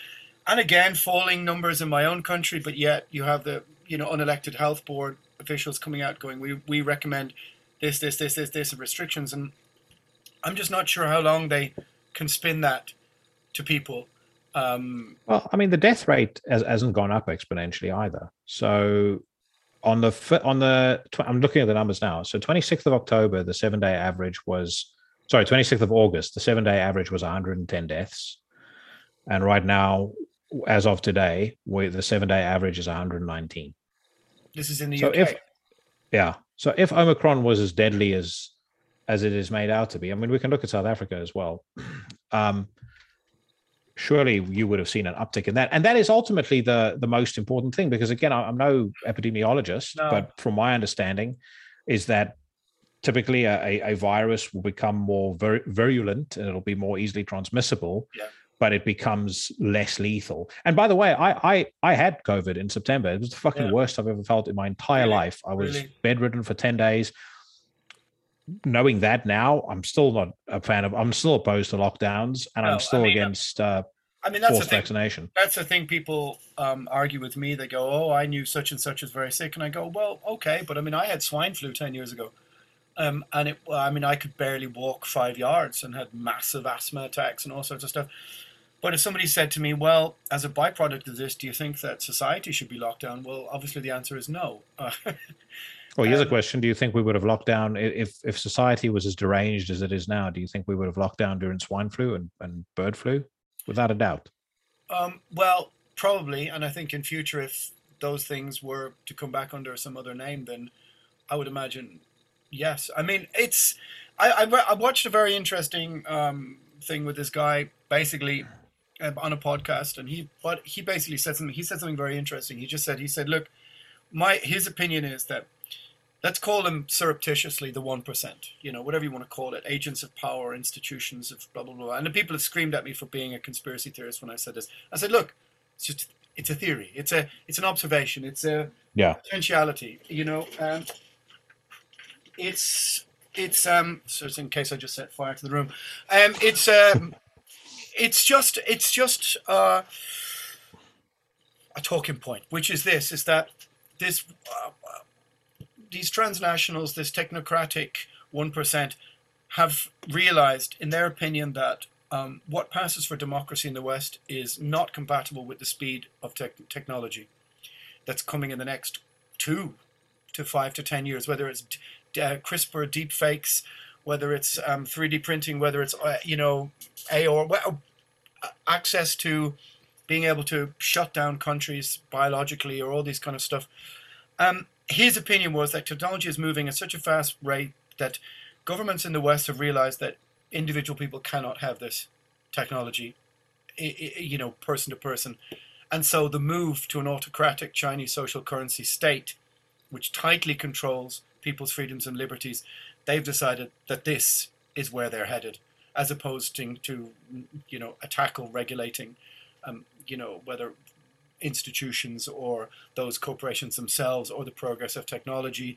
and again, falling numbers in my own country, but yet you have the you know unelected health board officials coming out going, we we recommend this this this this this restrictions, and I'm just not sure how long they can spin that to people. Um, Well, I mean, the death rate has, hasn't gone up exponentially either. So, on the on the I'm looking at the numbers now. So, 26th of October, the seven day average was sorry, 26th of August, the seven day average was 110 deaths, and right now, as of today, where the seven day average is 119. this is in the So UK. if yeah, so if Omicron was as deadly as as it is made out to be, I mean, we can look at South Africa as well. Um, surely you would have seen an uptick in that, and that is ultimately the the most important thing because again, I'm no epidemiologist, No. but from my understanding, is that typically a, a, a virus will become more vir- virulent and it'll be more easily transmissible Yeah. But it becomes less lethal and by the way i i i had covid in september it was the fucking Yeah. worst i've ever felt in my entire Really? life i was Really? bedridden for 10 days knowing that now i'm still not a fan of i'm still opposed to lockdowns and No, i'm still I mean, against uh, I mean, that's the forced thing. vaccination That's the thing. People um, argue with me. They go, "Oh, I knew such and such was very sick," and I go, "Well, okay, but I mean, I had swine flu ten years ago, um, and it. I mean, I could barely walk five yards and had massive asthma attacks and all sorts of stuff." But if somebody said to me, "Well, as a byproduct of this, do you think that society should be locked down?" Well, obviously the answer is no. Well here's a Um, question do you think we would have locked down if if society was as deranged as it is now do you think we would have locked down during swine flu and, and bird flu without a doubt Um, well, probably, and I think in future, if those things were to come back under some other name, then I would imagine, yes. I mean, it's. I I, I watched a very interesting um, thing with this guy, basically, on a podcast, and he but he basically said something. He said something very interesting. He just said he said, look, my his opinion is that. Let's call them surreptitiously the one percent. You know, whatever you want to call it, agents of power, institutions of blah blah blah. And the people have screamed at me for being a conspiracy theorist when I said this. I said, look, it's just it's a theory. It's a it's an observation. It's a yeah potentiality. You know, um, it's it's um. So it's in case I just set fire to the room. Um, it's um, it's just it's just uh, a talking point, which is this: is that this uh, these transnationals, this technocratic one percent, have realized, in their opinion, that um, what passes for democracy in the West is not compatible with the speed of tech technology that's coming in the next two to five to ten years, whether it's uh, CRISPR deep fakes, whether it's um, 3D printing, whether it's uh, you know a or well, access to being able to shut down countries biologically or all these kind of stuff. Um, his opinion was that technology is moving at such a fast rate that governments in the West have realized that individual people cannot have this technology, you know, person to person. And so the move to an autocratic Chinese social currency state, which tightly controls people's freedoms and liberties, they've decided that this is where they're headed, as opposed to, to you know, a tackle regulating, um, you know, whether institutions or those corporations themselves or the progress of technology.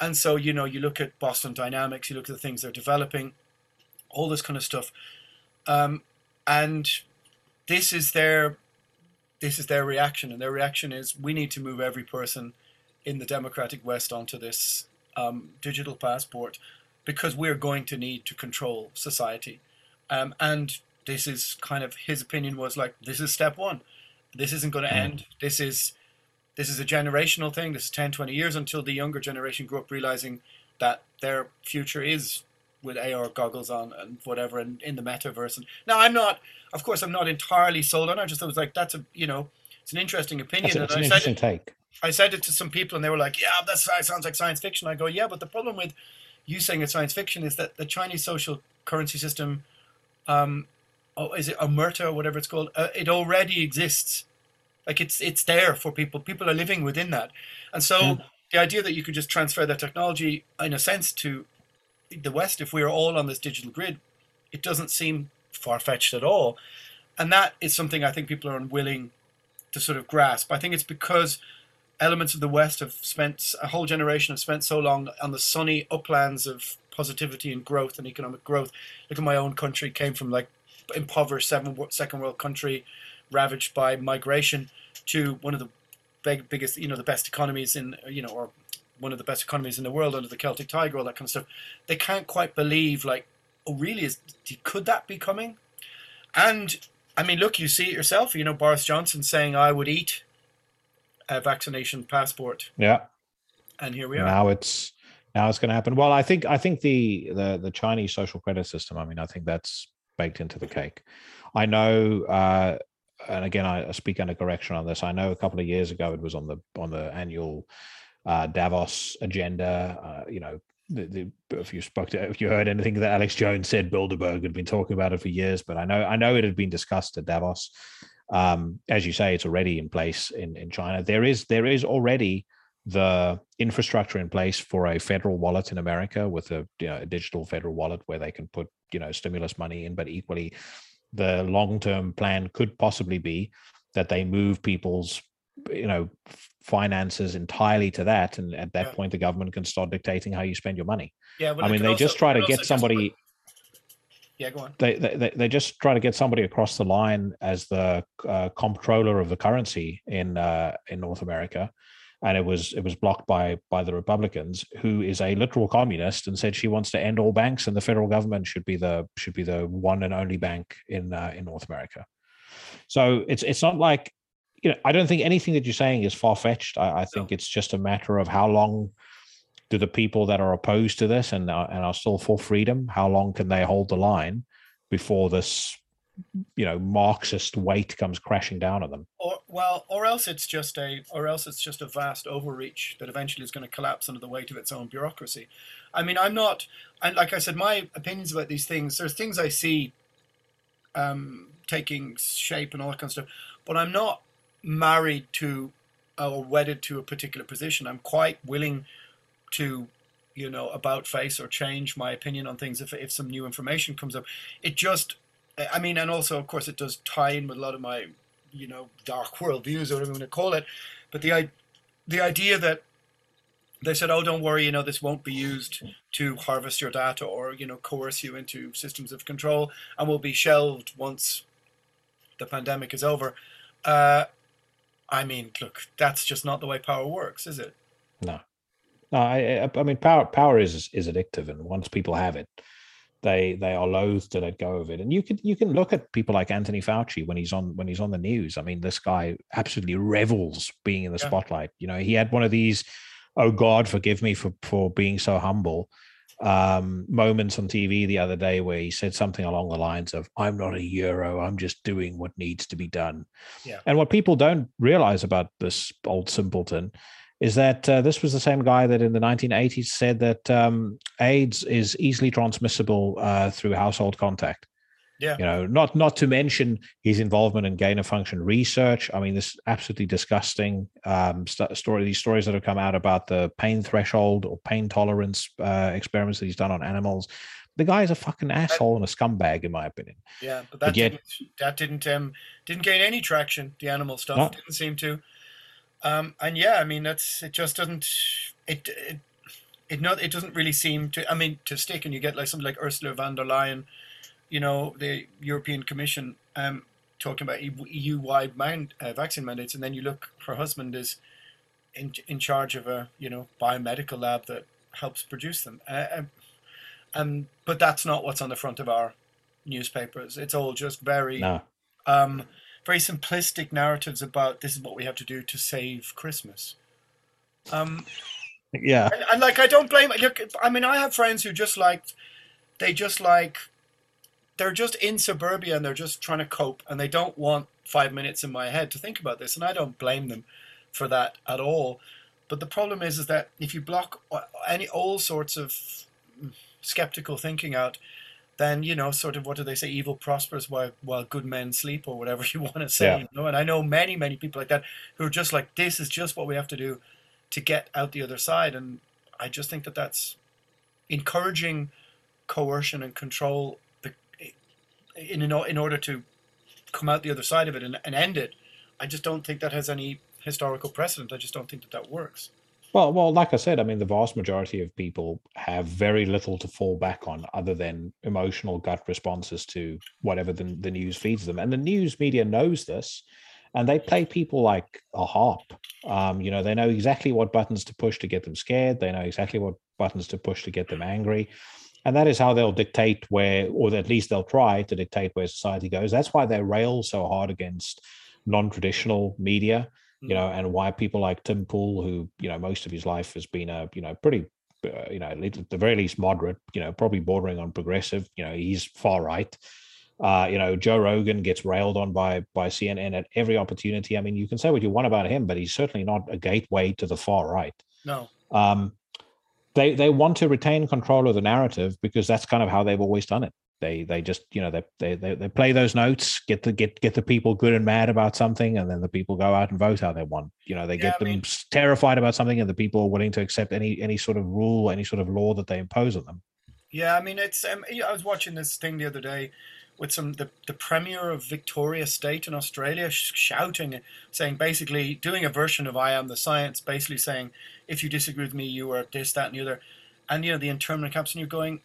And so, you know, you look at Boston Dynamics, you look at the things they're developing, all this kind of stuff. Um, and this is their this is their reaction, and their reaction is we need to move every person in the democratic West onto this um, digital passport because we're going to need to control society. Um, and this is kind of his opinion was like this is step one. This isn't going to end. This is this is a generational thing. This is 10, 20 years until the younger generation grow up realizing that their future is with AR goggles on and whatever and in the metaverse. And now I'm not, of course, I'm not entirely sold on. I just was like, that's a, you know, it's an interesting opinion. That's, a, it's and an I interesting said it, take. I said it to some people and they were like, yeah, that sounds like science fiction. I go, yeah, but the problem with you saying it's science fiction is that the Chinese social currency system, um, oh, is it a Omerta or whatever it's called? Uh, it already exists. Like it's it's there for people. People are living within that, and so Mm. the idea that you could just transfer that technology, in a sense, to the West, if we are all on this digital grid, it doesn't seem far fetched at all, and that is something I think people are unwilling to sort of grasp. I think it's because elements of the West have spent a whole generation have spent so long on the sunny uplands of positivity and growth and economic growth. Look at my own country, came from like impoverished second world country, ravaged by migration, to one of the big, biggest, you know, the best economies in, you know, or one of the best economies in the world under the Celtic Tiger, all that kind of stuff. They can't quite believe, like, oh, really? Is could that be coming? And I mean, look, you see it yourself. You know, Boris Johnson saying, "I would eat a vaccination passport," Yeah. and here we are. Now it's now it's going to happen. Well, I think I think the the the Chinese social credit system. I mean, I think that's baked into the cake. I know, uh, and again, I speak under correction on this. I know a couple of years ago it was on the on the annual uh, Davos agenda. Uh, you know, the, the, if you spoke to if you heard anything that Alex Jones said, Bilderberg had been talking about it for years. But I know I know it had been discussed at Davos. Um, as you say, it's already in place in in China. There is there is already the infrastructure in place for a federal wallet in America with a, you know, a digital federal wallet where they can put you know stimulus money in, but equally the long term plan could possibly be that they move people's you know finances entirely to that and at that Yeah. point the government can start dictating how you spend your money Yeah, i mean they also- just try to get also just somebody Yeah, go on. they, they they- they just try to get somebody across the line as the uh, comptroller of the currency in uh, in North America, and it was it was blocked by by the Republicans, who is a literal communist, and said she wants to end all banks, and the federal government should be the should be the one and only bank in uh, in North America. So it's it's not like you know I don't think anything that you're saying is far fetched. I, I think it's just a matter of how long do the people that are opposed to this and are, and are still for freedom how long can they hold the line before this you know marxist weight comes crashing down on them Or well, or else it's just a, or else it's just a vast overreach that eventually is going to collapse under the weight of its own bureaucracy. I mean, I'm not, and like I said, my opinions about these things. There's things I see um, taking shape and all that kind of stuff, but I'm not married to or wedded to a particular position. I'm quite willing to, you know, about face or change my opinion on things if if some new information comes up. It just, I mean, and also of course it does tie in with a lot of my, you know, dark world views or whatever you want to call it. But the the idea that they said, "Oh, don't worry, you know, this won't be used to harvest your data or you know coerce you into systems of control, and will be shelved once the pandemic is over." Uh, I mean, look, that's just not the way power works, is it? no. No i i, mean power power is is addictive and once people have it they they are loath to let go of it. And you can you can look at people like anthony fauci when he's on when he's on the news. I mean this guy absolutely revels being in the Yeah. spotlight. You know he had one of these oh god forgive me for for being so humble um moments on tv the other day where he said something along the lines of i'm not a euro i'm just doing what needs to be done Yeah. and what people don't realize about this old simpleton is that uh, this was the same guy that in the 1980s said that um, AIDS is easily transmissible uh, through household contact. Yeah. You know, not not to mention his involvement in gain of function research. I mean, this absolutely disgusting um, st- story. These stories that have come out about the pain threshold or pain tolerance uh, experiments that he's done on animals. The guy is a fucking asshole and a scumbag, in my opinion. Yeah, but that But yet- didn't that didn't um didn't gain any traction. The animal stuff No. didn't seem to. Um, and yeah, I mean that's it. Just doesn't it it it not it doesn't really seem to. I mean to stick, and you get like something like Ursula von der Leyen, you know, the European Commission, um, talking about EU wide man, uh, vaccine mandates, and then you look, her husband is in in charge of a you know biomedical lab that helps produce them. Uh, um, Um, but that's not what's on the front of our newspapers. It's all just very, No. um, very simplistic narratives about this is what we have to do to save Christmas. Um, Yeah. and, and like I don't blame. Look, I mean, I have friends who just like, they just like, they're just in suburbia and they're just trying to cope and they don't want five minutes in my head to think about this, and I don't blame them for that at all. But the problem is, is that if you block any all sorts of skeptical thinking out, then you know, sort of, what do they say? Evil prospers while while good men sleep, or whatever you want to say. Yeah. You know, and I know many, many people like that who are just like, this is just what we have to do to get out the other side, and I just think that that's encouraging coercion and control in in order to come out the other side of it and, and end it. I just don't think that has any historical precedent. I just don't think that that works. Well, well, like I said, I mean, the vast majority of people have very little to fall back on other than emotional gut responses to whatever the, the news feeds them. And the news media knows this, and they play people like a harp. Um, you know, they know exactly what buttons to push to get them scared. They know exactly what buttons to push to get them angry. And that is how they'll dictate where, or at least they'll try to dictate where society goes. That's why they rail so hard against non-traditional media you know, and why people like Tim Pool, who you know most of his life has been a you know pretty, uh, you know, at the very least moderate, you know, probably bordering on progressive. You know, he's far right. Uh, you know, Joe Rogan gets railed on by by CNN at every opportunity. I mean, you can say what you want about him, but he's certainly not a gateway to the far right. No. Um, they they want to retain control of the narrative because that's kind of how they've always done it. They they just you know they they they, they play those notes, get the get get the people good and mad about something, and then the people go out and vote how they want. You know, they Yeah, get I them mean- terrified about something, and the people are willing to accept any any sort of rule, any sort of law that they impose on them. Yeah, I mean, it's. Um, I was watching this thing the other day with some the the premier of Victoria State in Australia sh- shouting, saying basically doing a version of "I am the science," basically saying, "If you disagree with me, you are this, that, and the other," and you know the internment camps, and you're going,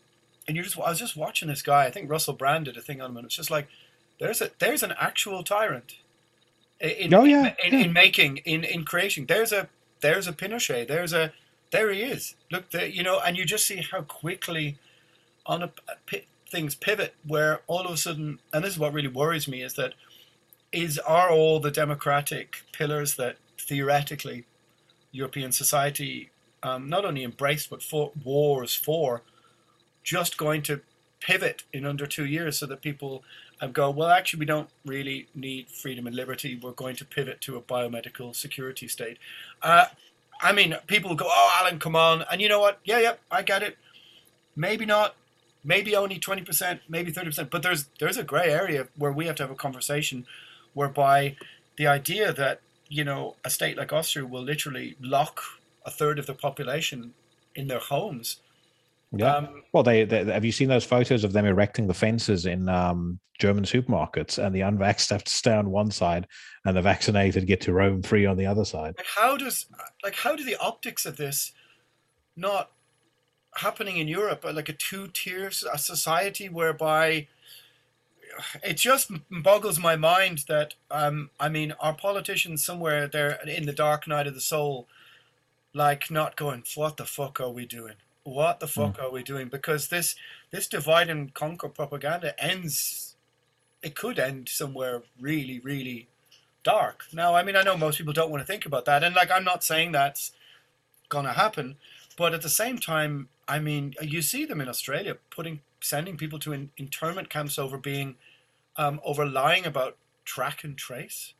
and you're just. I was just watching this guy. I think Russell Brand did a thing on him, and it's just like, there's a there's an actual tyrant. Oh, in, in- Oh, yeah, in, in making in in creation, there's a there's a Pinochet. There's a there he is. Look, there, you know, and you just see how quickly on a, a things pivot where all of a sudden and this is what really worries me is that is are all the democratic pillars that theoretically European society um, not only embraced but fought wars for just going to pivot in under two years so that people go well actually we don't really need freedom and liberty. We're going to pivot to a biomedical security state. Uh, I mean people go oh Alan come on. And you know what? Yeah yeah I get it. Maybe not maybe only 20% maybe 30% but there's there's a gray area where we have to have a conversation whereby the idea that you know a state like austria will literally lock a third of the population in their homes Yeah. Um, well, they, they have you seen those photos of them erecting the fences in um, German supermarkets, and the unvaxxed have to stay on one side, and the vaccinated get to roam free on the other side. like how does like how do the optics of this not happening in europe like a two-tier society whereby it just boggles my mind that um i mean our politicians somewhere there in the dark night of the soul like not going what the fuck are we doing? What the fuck are we doing? Because this this divide and conquer propaganda ends it could end somewhere really really dark. Now i mean i know most people don't want to think about that and like i'm not saying that's gonna happen but at the same time i mean you see them in australia putting sending people to in, internment camps over being um, over lying about track and trace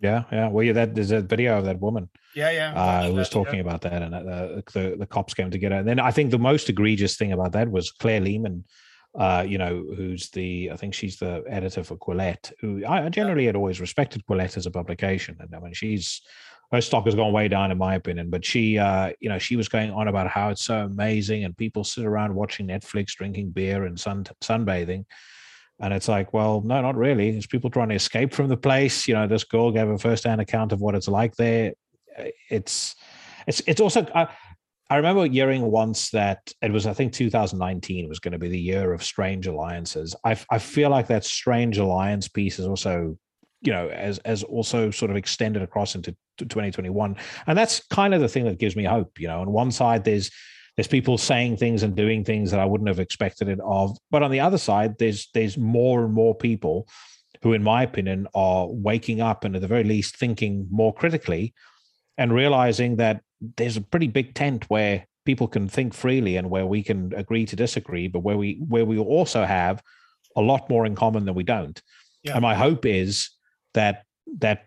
Yeah, yeah. Well, yeah, that there's a video of that woman yeah yeah uh, who was That- yeah. talking about that, and uh, the the cops came to get her. And then I think the most egregious thing about that was Claire Lehmann, uh, you know, who's the I think she's the editor for Quillette. Who I I generally had always respected Quillette as a publication, and I mean she's her stock has gone way down in my opinion. But she, uh, you know, she was going on about how it's so amazing, and people sit around watching Netflix, drinking beer, and sun sunbathing. And it's like, well, no, not really. It's people trying to escape from the place. You know, this girl gave a first-hand account of what it's like there. It's, it's, it's also. I, I remember hearing once that it was, I think, 2019 was going to be the year of strange alliances. I, I feel like that strange alliance piece is also, you know, as as also sort of extended across into 2021, and that's kind of the thing that gives me hope. You know, on one side there's there's people saying things and doing things that I wouldn't have expected it of. But on the other side, there's there's more and more people who, in my opinion, are waking up and at the very least thinking more critically and realizing that there's a pretty big tent where people can think freely and where we can agree to disagree, but where we where we also have a lot more in common than we don't. Yeah. And my hope is that that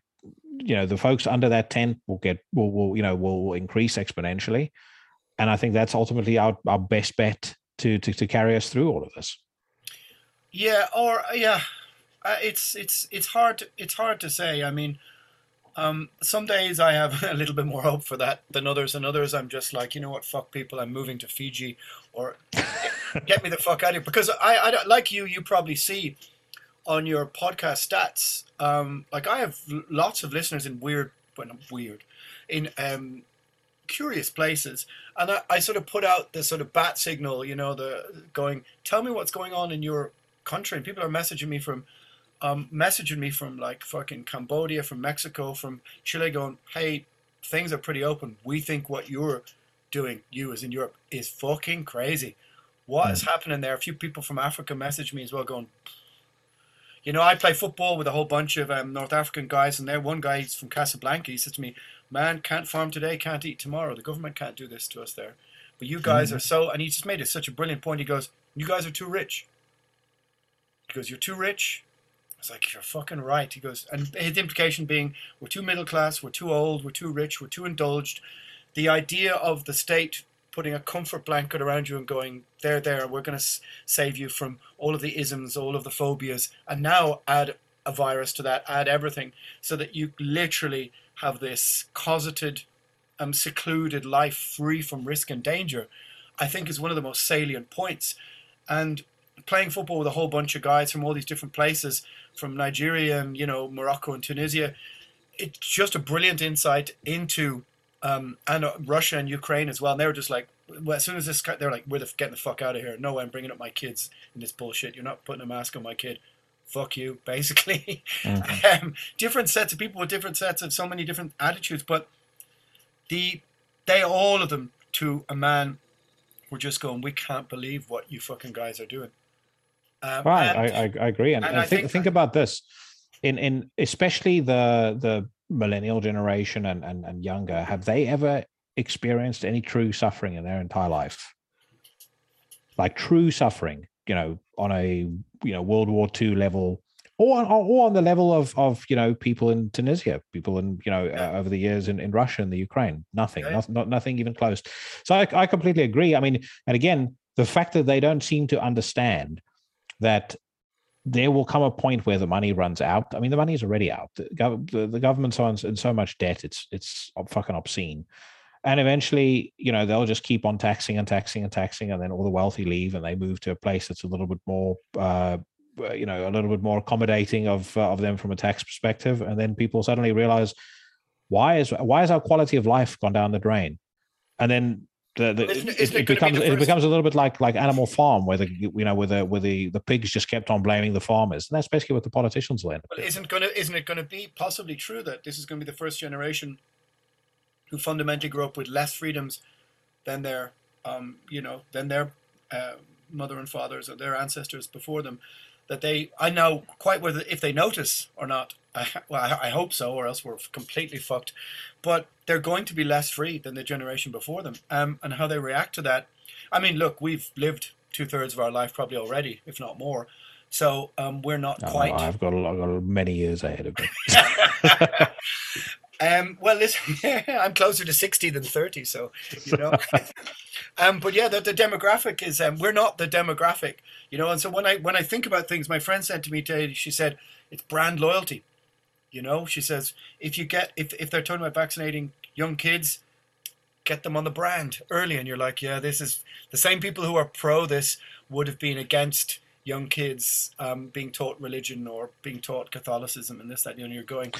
you know the folks under that tent will get will will you know will increase exponentially and I think that's ultimately our, our best bet to, to to carry us through all of this. Yeah, or yeah, uh, it's it's it's hard to, it's hard to say. I mean, um, some days I have a little bit more hope for that than others, and others I'm just like, you know what, fuck people, I'm moving to Fiji, or get me the fuck out of here. Because I, I like you, you probably see on your podcast stats. Um, like I have lots of listeners in weird, well, not weird, in um, curious places, and I, I sort of put out the sort of bat signal, you know, the going, tell me what's going on in your country, and people are messaging me from um, messaging me from like fucking Cambodia, from Mexico, from Chile, going, "Hey, things are pretty open. We think what you're doing, you as in Europe, is fucking crazy. What is happening there?" A few people from Africa messaged me as well, going, "You know, I play football with a whole bunch of um, North African guys, and there one guy he's from Casablanca. He says to me, "Man, can't farm today, can't eat tomorrow. The government can't do this to us there, but you guys are so." And he just made it such a brilliant point. He goes, "You guys are too rich." He goes, "You're too rich." I was like, you're fucking right. He goes, and his implication being, we're too middle class, we're too old, we're too rich, we're too indulged. The idea of the state putting a comfort blanket around you and going, there, there, we're going to save you from all of the isms, all of the phobias, and now add a virus to that, add everything, so that you literally have this cosseted, um, secluded life free from risk and danger, I think is one of the most salient points. And playing football with a whole bunch of guys from all these different places, from Nigeria and you know Morocco and Tunisia, it's just a brilliant insight into um, and uh, Russia and Ukraine as well. And they were just like, well, as soon as this, they're like, we're the, getting the fuck out of here. No way, I'm bringing up my kids in this bullshit. You're not putting a mask on my kid. Fuck you, basically. um, different sets of people with different sets of so many different attitudes, but the they all of them to a man were just going, we can't believe what you fucking guys are doing. Um, Right, I, and- I, I agree, and, and and I think think- think about this, in in especially the the millennial generation and, and and younger, have they ever experienced any true suffering in their entire life? Like true suffering, you know, on a you know World War II level, or on, or on the level of of you know people in Tunisia, people in you know uh, over the years in, in Russia and the Ukraine, nothing, Yeah. not, not nothing even close. So I, I completely agree. I mean, and again, the fact that they don't seem to understand that there will come a point where the money runs out. I mean, the money is already out. The, gov- the, the government's on in so much debt; it's it's fucking obscene. And eventually, you know, they'll just keep on taxing and taxing and taxing, and then all the wealthy leave, and they move to a place that's a little bit more, uh, you know, a little bit more accommodating of uh, of them from a tax perspective. And then people suddenly realize, why is why is our quality of life gone down the drain? And then the, the, Isn't- it, isn't it be becomes the it becomes a little bit like like Animal Farm, where the you know where the where the the pigs just kept on blaming the farmers, and that's basically what the politicians will end up Well, isn't gonna isn't it gonna be possibly true that this is gonna be the first generation who fundamentally grew up with less freedoms than their um, you know than their uh, mother and fathers or their ancestors before them? That they I know quite whether if they notice or not. I, well, I, I hope so, or else we're completely fucked. But they're going to be less free than the generation before them, um, and how they react to that. I mean, look, we've lived two thirds of our life probably already, if not more. So um, we're not Oh, quite. I've got, a, I've got many years ahead of me. Um, well, listen, I'm closer to 60 than 30, so, you know. um, but yeah, the, the demographic is, um, we're not the demographic, you know. And so when I, when I think about things, my friend said to me today, she said, it's brand loyalty. You know, she says, if you get, if, if they're talking about vaccinating young kids, get them on the brand early. And you're like, yeah, this is the same people who are pro this would have been against young kids um, being taught religion or being taught Catholicism and this, that, You know. You're going,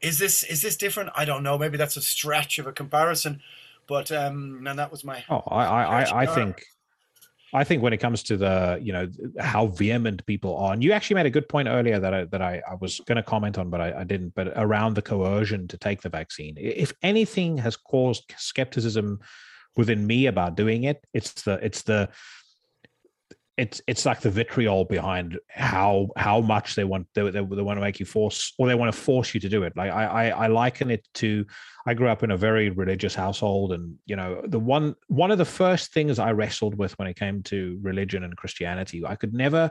is this is this different? I don't know. Maybe that's a stretch of a comparison, but um, and that was my. Oh, I, I, I, I think, I think when it comes to the, you know, how vehement people are, and you actually made a good point earlier that I that I, I was going to comment on, but I, I didn't. But around the coercion to take the vaccine, if anything has caused skepticism within me about doing it. It's the it's the it's it's like the vitriol behind how how much they want they, they, they want to make you force or they want to force you to do it. Like I, I i liken it to i grew up in a very religious household and you know the one one of the first things i wrestled with when it came to religion and christianity i could never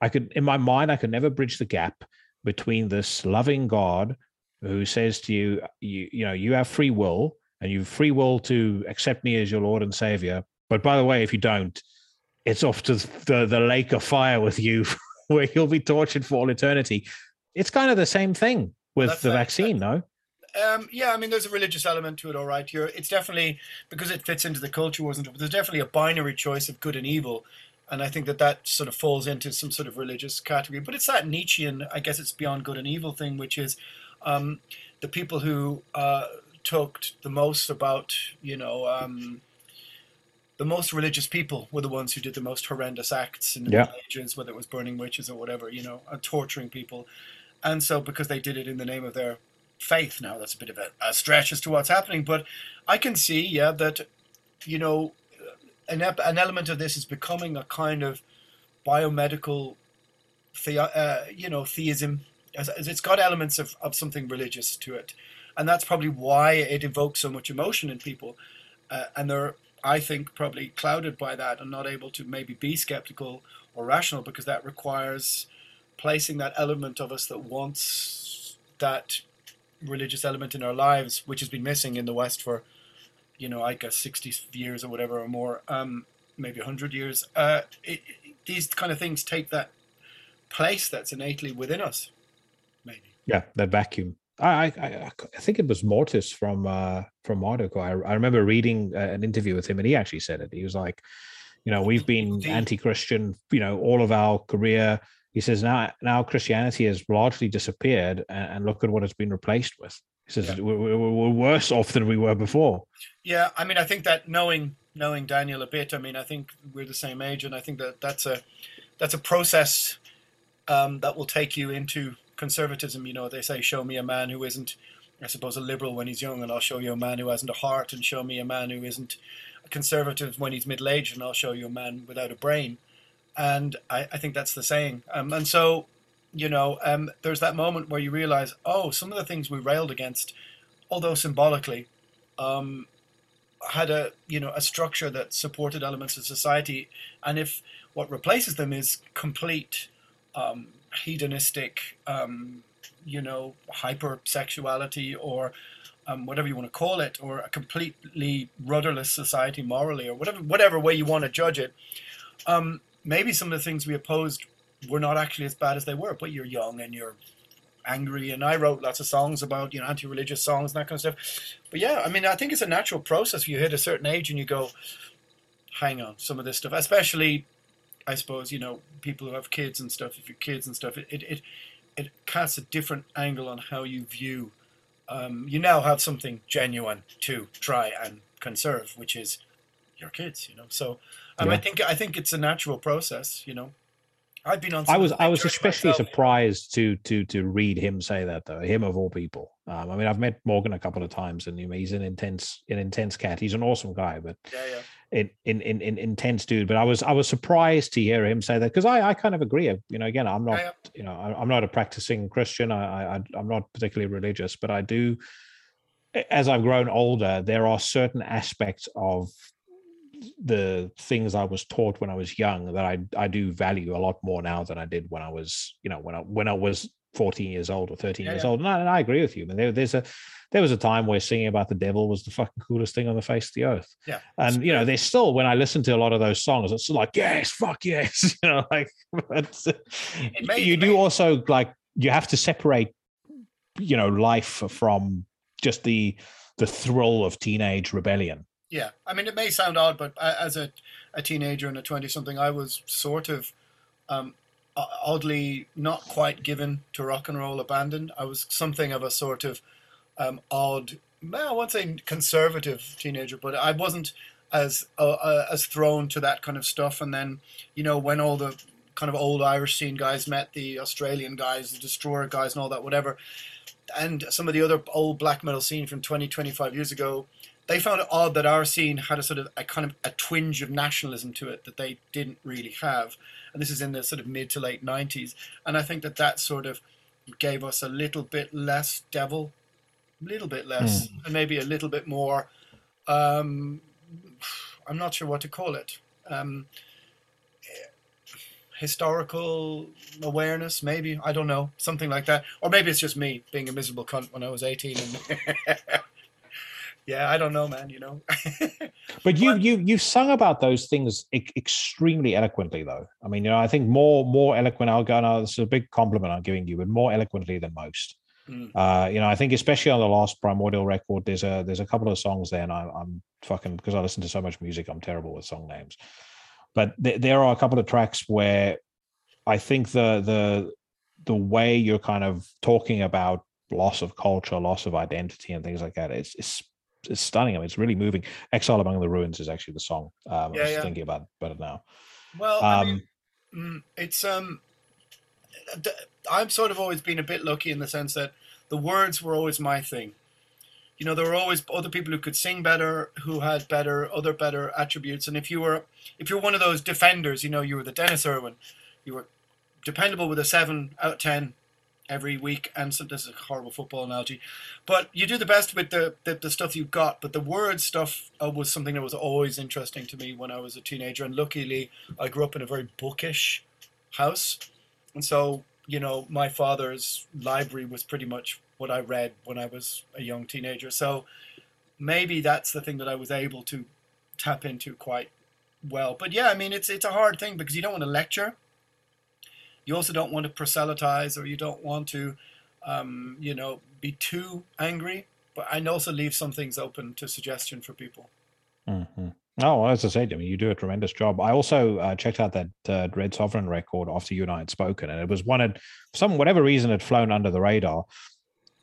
i could in my mind i could never bridge the gap between this loving god who says to you you you know you have free will and you've free will to accept me as your lord and savior but by the way if you don't it's off to the, the lake of fire with you where you'll be tortured for all eternity. It's kind of the same thing with well, the vaccine, no? Um, yeah, I mean, there's a religious element to it, all right. You're, it's definitely because it fits into the culture, wasn't it? There's definitely a binary choice of good and evil, and I think that that sort of falls into some sort of religious category. But it's that Nietzschean, I guess it's beyond good and evil thing, which is um, the people who uh, talked the most about, you know, um, the most religious people were the ones who did the most horrendous acts in the yeah. Middle Ages, whether it was burning witches or whatever, you know, and torturing people. And so, because they did it in the name of their faith, now that's a bit of a, a stretch as to what's happening, but I can see, yeah, that, you know, an, an element of this is becoming a kind of biomedical, the, uh, you know, theism. As, as it's got elements of, of something religious to it. And that's probably why it evokes so much emotion in people. Uh, and there I think, probably clouded by that and not able to maybe be skeptical or rational because that requires placing that element of us that wants that religious element in our lives, which has been missing in the West for, you know, I guess 60 years or whatever or more, um, maybe 100 years. Uh, it, it, these kind of things take that place that's innately within us, maybe. Yeah, that vacuum. I, I, I think it was Mortuus from uh, from Marduk. I, I remember reading uh, an interview with him, and he actually said it. He was like, you know, we've been anti-Christian, you know, all of our career. He says now now Christianity has largely disappeared, and, and look at what it's been replaced with. He says yeah. we're, we're, worse off than we were before. Yeah, I mean, I think that knowing knowing Daniel a bit, I mean, I think we're the same age, and I think that that's a that's a process um, that will take you into conservatism. You know, they say, "Show me a man who isn't." I suppose a liberal when he's young, and I'll show you a man who hasn't a heart, and show me a man who isn't a conservative when he's middle aged, and I'll show you a man without a brain. And I, I think that's the saying. Um, and so, you know, um, there's that moment where you realize, oh, some of the things we railed against, although symbolically, um, had a you know a structure that supported elements of society, and if what replaces them is complete um, hedonistic, um, you know, hypersexuality or um, whatever you want to call it, or a completely rudderless society morally, or whatever whatever way you want to judge it. Um, maybe some of the things we opposed were not actually as bad as they were, but you're young and you're angry, and I wrote lots of songs about you know anti-religious songs and that kind of stuff. But yeah, I mean, I think it's a natural process. You hit a certain age and you go, hang on, some of this stuff, especially I suppose you know people who have kids and stuff. If you're kids and stuff, it it it, it casts a different angle on how you view. Um, you now have something genuine to try and conserve, which is your kids. You know, so um, yeah. I think I think it's a natural process. You know, I've been on. I was I was especially myself. surprised to to to read him say that though. Him of all people. Um, I mean, I've met Morgan a couple of times, and he's an intense an intense cat. He's an awesome guy, but yeah, yeah in, in, in, in intense dude. But I was I was surprised to hear him say that because I, I kind of agree. You know, again, I'm not you know I, am not a practicing Christian. I, I I'm not particularly religious, but I do. As I've grown older, there are certain aspects of the things I was taught when I was young that I I do value a lot more now than I did when I was you know when I when I was 14 years old or 13 yeah, years yeah. old. And I, and I, agree with you. And there, there's a there was a time where singing about the devil was the fucking coolest thing on the face of the earth. Yeah. And you know, there's still when I listen to a lot of those songs, it's like, yes, fuck yes. You know, like but may, you do also like you have to separate, you know, life from just the the thrill of teenage rebellion. Yeah. I mean it may sound odd, but as a, a teenager and a twenty something, I was sort of um, oddly not quite given to rock and roll abandoned. I was something of a sort of um, odd, I won't say conservative teenager, but I wasn't as uh, uh, as thrown to that kind of stuff. And then, you know, when all the kind of old Irish scene guys met the Australian guys, the Destroyer guys, and all that, whatever, and some of the other old black metal scene from 20, 25 years ago, they found it odd that our scene had a sort of a kind of a twinge of nationalism to it that they didn't really have. And this is in the sort of mid to late 90s. And I think that that sort of gave us a little bit less devil, a little bit less, mm. and maybe a little bit more. Um, I'm not sure what to call it. Um, historical awareness, maybe I don't know, something like that, or maybe it's just me being a miserable cunt when I was eighteen. And yeah, I don't know, man. You know. but you you you sung about those things e- extremely eloquently, though. I mean, you know, I think more more eloquent. I'll go now. This is a big compliment I'm giving you, but more eloquently than most. Mm. Uh, you know, I think especially on the last Primordial record, there's a there's a couple of songs there, and I, I'm fucking because I listen to so much music, I'm terrible with song names. But th- there are a couple of tracks where I think the the the way you're kind of talking about loss of culture, loss of identity, and things like that, it's it's it's stunning. I mean, it's really moving. Exile Among the Ruins is actually the song. Um, yeah, I was yeah. thinking about about it now. Well, um, I mean, mm, it's um, I've sort of always been a bit lucky in the sense that the words were always my thing you know there were always other people who could sing better who had better other better attributes and if you were if you're one of those defenders you know you were the Denis Irwin you were dependable with a 7 out of 10 every week and so this is a horrible football analogy but you do the best with the the, the stuff you've got but the word stuff uh, was something that was always interesting to me when i was a teenager and luckily i grew up in a very bookish house and so you know my father's library was pretty much what I read when I was a young teenager. So maybe that's the thing that I was able to tap into quite well. But yeah, I mean, it's it's a hard thing because you don't want to lecture. You also don't want to proselytize, or you don't want to, um, you know, be too angry. But I also leave some things open to suggestion for people. Mm-hmm. Oh, well, as I said, I mean, you do a tremendous job. I also uh, checked out that uh, Dread Sovereign record after you and I had spoken, and it was one of some whatever reason had flown under the radar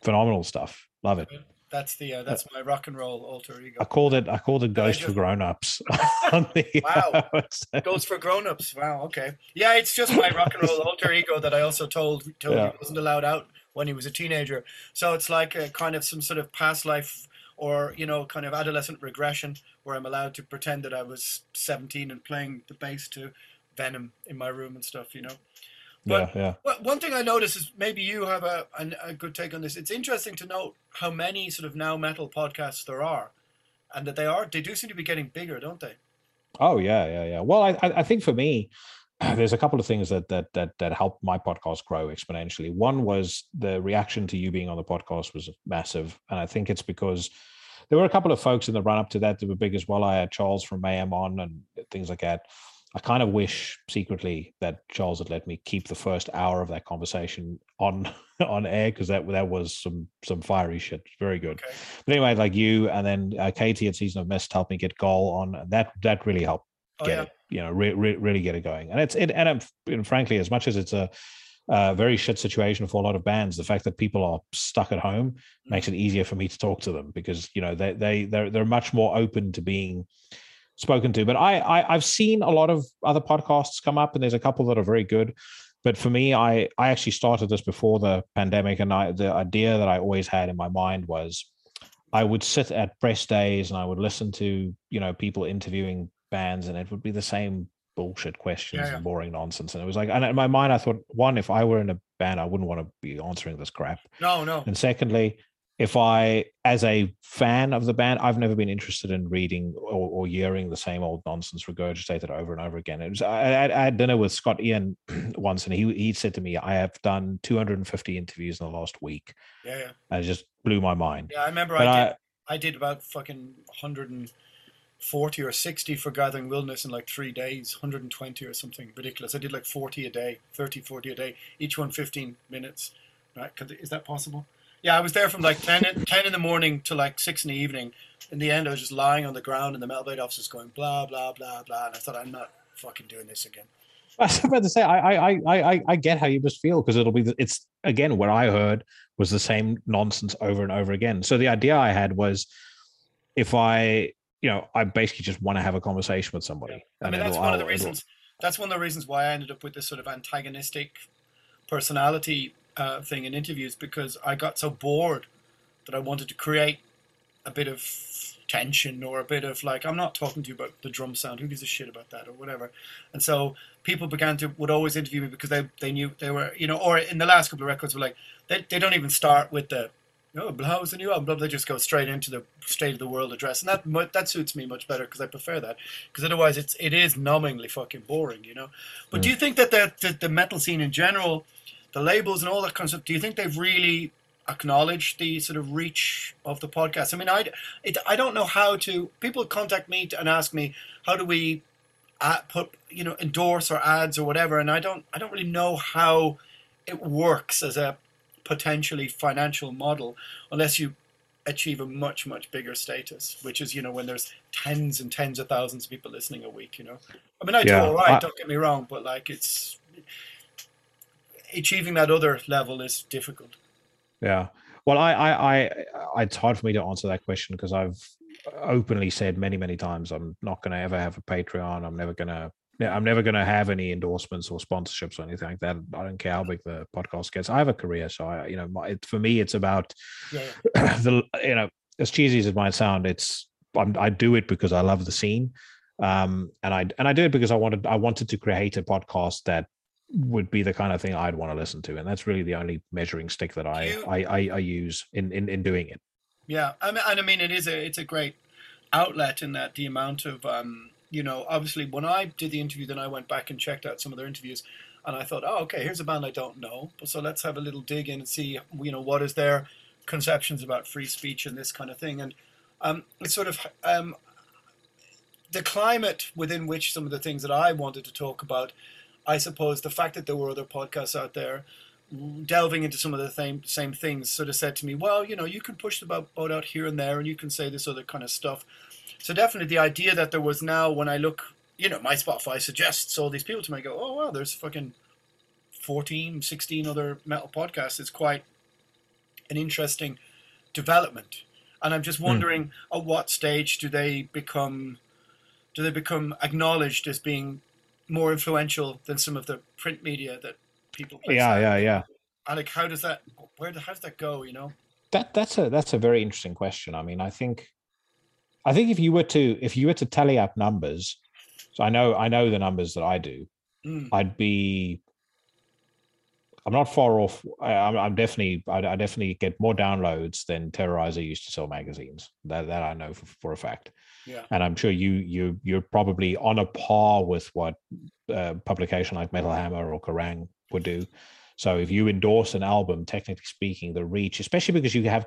phenomenal stuff. Love it. That's the uh, that's my rock and roll alter ego. I called it I called it Ghost just... for Grown Ups. wow, Ghost for Grown Ups. Wow, okay, yeah, it's just my rock and roll alter ego that I also told told yeah. he wasn't allowed out when he was a teenager. So it's like a kind of some sort of past life or you know kind of adolescent regression where I'm allowed to pretend that I was 17 and playing the bass to Venom in my room and stuff. You know. But yeah, yeah. one thing I notice is maybe you have a, a, a good take on this. It's interesting to note how many sort of now metal podcasts there are, and that they are they do seem to be getting bigger, don't they? Oh yeah, yeah, yeah. Well, I I think for me, there's a couple of things that that that that helped my podcast grow exponentially. One was the reaction to you being on the podcast was massive, and I think it's because there were a couple of folks in the run up to that that were big as well. I had Charles from AM on and things like that. I kind of wish secretly that Charles had let me keep the first hour of that conversation on on air because that that was some some fiery shit. Very good. Okay. But anyway, like you and then uh, Katie at Season of Mist helped me get Gaahl on. That that really helped oh, get yeah. it. You know, re- re- really get it going. And it's it and, I'm, and frankly, as much as it's a uh, very shit situation for a lot of bands. The fact that people are stuck at home makes it easier for me to talk to them because you know they they they're they're much more open to being spoken to. But I, I I've seen a lot of other podcasts come up, and there's a couple that are very good. But for me, I I actually started this before the pandemic, and I the idea that I always had in my mind was I would sit at press days and I would listen to you know people interviewing bands, and it would be the same bullshit questions yeah, yeah. and boring nonsense. And it was like, and in my mind, I thought, one, if I were in a band, I wouldn't want to be answering this crap. No, no. And secondly, if I, as a fan of the band, I've never been interested in reading or, or hearing the same old nonsense regurgitated over and over again. It was I, I had dinner with Scott Ian once, and he he said to me, "I have done 250 interviews in the last week." Yeah, yeah. And it just blew my mind. Yeah, I remember I did, I, I did about fucking 140 or 60 for Gathering Wilderness in like three days, 120 or something ridiculous. I did like 40 a day, 30, 40 a day, each one 15 minutes. Right? Is that possible? Yeah, I was there from like 10 in, 10 in the morning to like 6 in the evening. In the end, I was just lying on the ground in the Metal Blade offices going blah, blah, blah, blah. And I thought, I'm not fucking doing this again. I was about to say, I, I, I, I get how you must feel because it'll be, the, it's again, what I heard was the same nonsense over and over again. So the idea I had was if I, you know, I basically just want to have a conversation with somebody. Yeah. I mean, that's one of the reasons, that's one of the reasons why I ended up with this sort of antagonistic personality uh, thing in interviews because I got so bored that I wanted to create a bit of tension or a bit of like I'm not talking to you about the drum sound. Who gives a shit about that or whatever? And so people began to would always interview me because they they knew they were you know or in the last couple of records were like they they don't even start with the oh how's the new album? Blah, They just go straight into the state of the world address, and that that suits me much better because I prefer that. Because otherwise, it's it is numbingly fucking boring, you know. But do you think that the, the the metal scene in general, the labels and all that kind of stuff, do you think they've really acknowledged the sort of reach of the podcast? I mean, I it, I don't know how to. People contact me and ask me how do we uh, put you know endorse or ads or whatever, and I don't I don't really know how it works as a potentially financial model unless you achieve a much much bigger status which is you know when there's tens and tens of thousands of people listening a week you know i mean i do all right I- don't get me wrong but like it's achieving that other level is difficult Yeah. Well, I, I, I, it's hard for me to answer that question because I've openly said many, many times I'm not going to ever have a Patreon. I'm never going to, I'm never going to have any endorsements or sponsorships or anything like that. I don't care how big the podcast gets. I have a career, so I, you know, my, it, for me, it's about yeah, the, you know, as cheesy as it might sound, it's I'm, I do it because I love the scene, um, and I and I do it because I wanted I wanted to create a podcast that would be the kind of thing I'd want to listen to, and that's really the only measuring stick that I You- I, I, I use in, in in doing it. Yeah, I mean, and I mean, it is a it's a great outlet in that the amount of um, you know, obviously when I did the interview, then I went back and checked out some of their interviews, and I thought, oh, okay, here's a band I don't know, so let's have a little dig in and see, you know, what is their conceptions about free speech and this kind of thing, and um, it's sort of um, the climate within which some of the things that I wanted to talk about. I suppose the fact that there were other podcasts out there delving into some of the same same things sort of said to me, well, you know, you can push the boat out here and there, and you can say this other kind of stuff. So definitely the idea that there was now, when I look, you know, my Spotify suggests all these people to me, I go, oh wow, there's fucking 14, 16 other metal podcasts. It's quite an interesting development, and I'm just hmm. wondering at what stage do they become, do they become acknowledged as being more influential than some of the print media that people Yeah, out? yeah, yeah. And like, how does that? Where? How does that go? You know? That that's a that's a very interesting question. I mean, I think I think if you were to if you were to tally up numbers, so I know I know the numbers that I do, Mm. I'd be I'm not far off. I, I'm, I'm definitely I, I definitely get more downloads than Terrorizer used to sell magazines. That that I know for, for a fact. Yeah. And I'm sure you you you're probably on a par with what a publication like Metal Hammer or Kerrang would do. So if you endorse an album, technically speaking, the reach, especially because you have,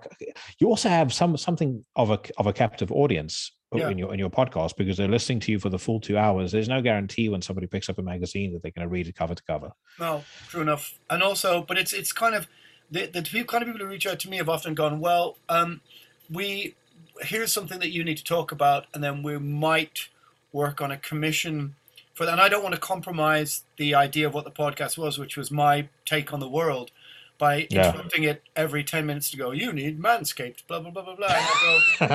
you also have some something of a of a captive audience Yeah. in your in your podcast because they're listening to you for the full two hours. There's no guarantee when somebody picks up a magazine that they're going to read it cover to cover. No, true enough. And also, but it's it's kind of the the kind of people who reach out to me have often gone, well, um, we here's something that you need to talk about, and then we might work on a commission for that. And I don't want to compromise the idea of what the podcast was, which was my take on the world. By Yeah. interrupting it every ten minutes to go, you need manscaped, blah blah blah blah blah. And I go,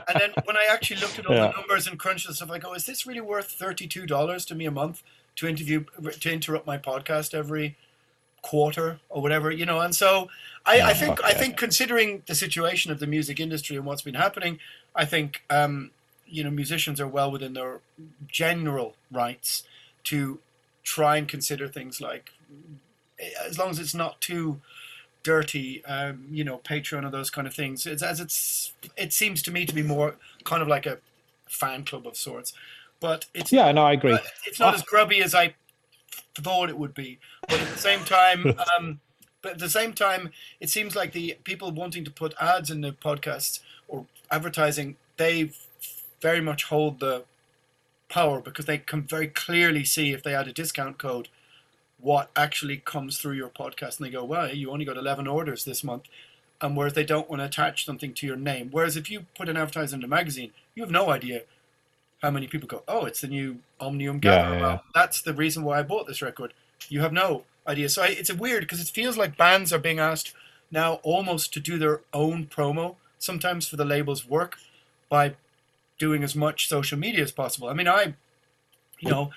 and then when I actually looked at all Yeah. the numbers and crunched and stuff, I go, is this really worth thirty-two dollars to me a month to interview to interrupt my podcast every quarter or whatever, you know? And so I, No, I think I think considering the situation of the music industry and what's been happening, I think um, you know musicians are well within their general rights to try and consider things like as long as it's not too dirty, um, you know, Patreon or those kind of things. It's as it's it seems to me to be more kind of like a fan club of sorts, but it's yeah, no, I agree. it's not as grubby as I thought it would be. But at the same time, um, but at the same time, it seems like the people wanting to put ads in the podcasts or advertising, they very much hold the power because they can very clearly see if they add a discount code what actually comes through your podcast and they go well you only got 11 orders this month. And whereas they don't want to attach something to your name. Whereas if you put an advertisement in a magazine you have no idea how many people go oh it's the new omnium Yeah, gather yeah, well yeah. that's the reason why i bought this record. You have no idea. So I, it's a weird because it feels like bands are being asked now almost to do their own promo sometimes for the label's work by doing as much social media as possible. I mean i you know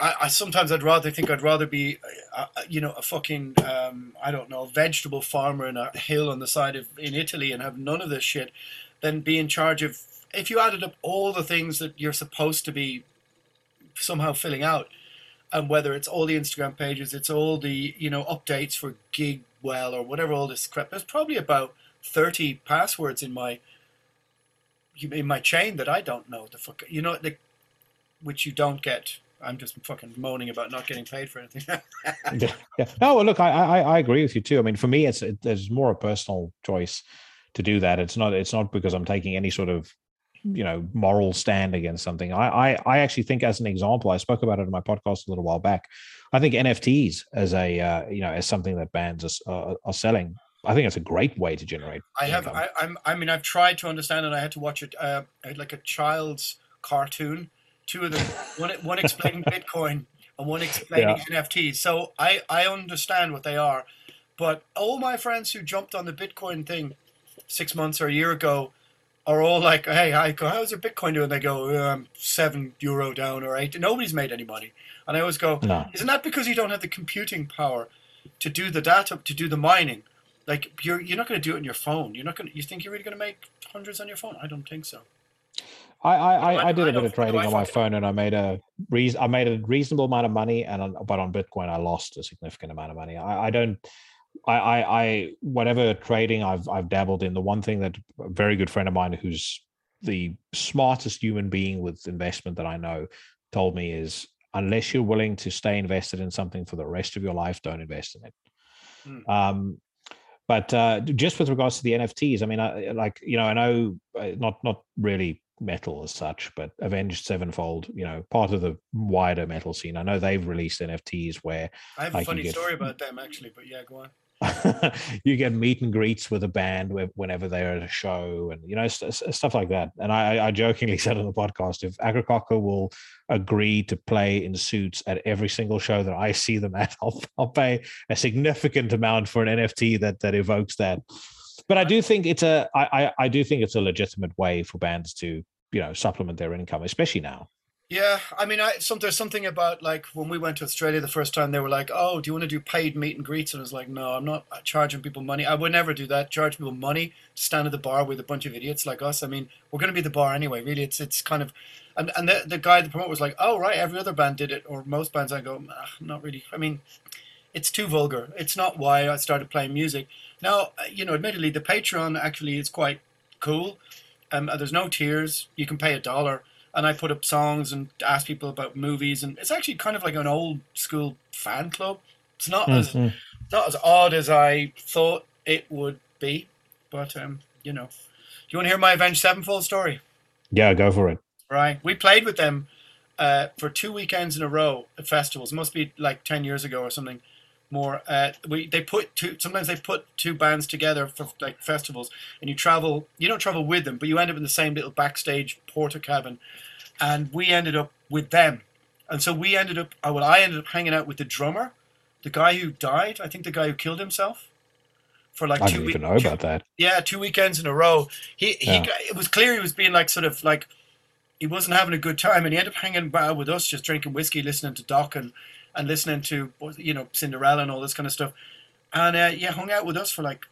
I, I sometimes I'd rather think I'd rather be, uh, uh, you know, a fucking um, I don't know vegetable farmer in a hill on the side of in Italy and have none of this shit, than be in charge of. If you added up all the things that you're supposed to be somehow filling out, and whether it's all the Instagram pages, it's all the you know updates for Gig Well or whatever all this crap. There's probably about thirty passwords in my in my chain that I don't know the fuck you know which you don't get. I'm just fucking moaning about not getting paid for anything. yeah, yeah. No, well, look, I, I I agree with you too. I mean, for me, it's it, there's more a personal choice to do that. It's not it's not because I'm taking any sort of you know moral stand against something. I I, I actually think, as an example, I spoke about it in my podcast a little while back. I think NFTs as a uh, you know as something that bands are, uh, are selling I think it's a great way to generate. I have. I, am I mean, I've tried to understand it. I had to watch it uh, like a child's cartoon two of them, one one explaining Bitcoin and one explaining yeah. NFTs. So I I understand what they are, but all my friends who jumped on the Bitcoin thing six months or a year ago are all like, "Hey, I go, how's your Bitcoin doing?" They go, um, seven euro down or eight. Nobody's made any money, and I always go, no. "Isn't that because you don't have the computing power to do the data to do the mining?" Like you're you're not going to do it on your phone. You're not going. You think you're really going to make hundreds on your phone? I don't think so. I I, I did a bit of trading on my phone, and I made a reason. I made a reasonable amount of money, and on, but on Bitcoin, I lost a significant amount of money. I, I don't. I, I, I, whatever trading I've I've dabbled in. The one thing that a very good friend of mine, who's the smartest human being with investment that I know, told me is unless you're willing to stay invested in something for the rest of your life, don't invest in it. Mm. Um, but uh, just with regards to the NFTs, I mean, I, like you know, I know uh, not not really metal as such, but Avenged Sevenfold, you know, part of the wider metal scene. I know they've released NFTs where I have a funny get, story about them actually, but yeah, go on. you get meet and greets with a band whenever they're at a show and you know st- stuff like that and I, I, jokingly said on the podcast if Akercocke will agree to play in suits at every single show that i see them at i'll, I'll pay a significant amount for an nft that that evokes that but I do think it's a I, I, I do think it's a legitimate way for bands to you know supplement their income, especially now. Yeah, I mean, I some, there's something about like when we went to Australia the first time, they were like, "Oh, do you want to do paid meet and greets?" And I was like, "No, I'm not charging people money. I would never do that. Charge people money to stand at the bar with a bunch of idiots like us. I mean, we're going to be the bar anyway. Really, it's it's kind of." And and the, the guy, the promoter, was like, "Oh, right, every other band did it, or most bands." I go, ah, "Not really. I mean, it's too vulgar. It's not why I started playing music. Now, uh, you know, admittedly, the Patreon actually is quite cool. Um, uh, there's no tiers. You can pay a dollar, and I put up songs and ask people about movies, and it's actually kind of like an old school fan club. It's not mm-hmm. as not as odd as I thought it would be, but um, you know, do you want to hear my Avenged Sevenfold story? Yeah, go for it. Right, we played with them uh, for two weekends in a row at festivals. It must be like ten years ago or something more. Uh, we they put two. Sometimes they put two bands together for like festivals, and you travel. You don't travel with them, but you end up in the same little backstage porter cabin. And we ended up with them, and so we ended up. Uh, well, I ended up hanging out with the drummer, the guy who died. I think the guy who killed himself. For like I two didn't even know about that. Yeah, two weekends in a row. He he. Yeah. It was clear he was being like sort of like he wasn't having a good time, and he ended up hanging out with us, just drinking whiskey, listening to Doc, and listening to you know Cinderella and all this kind of stuff. And uh, yeah, hung out with us for like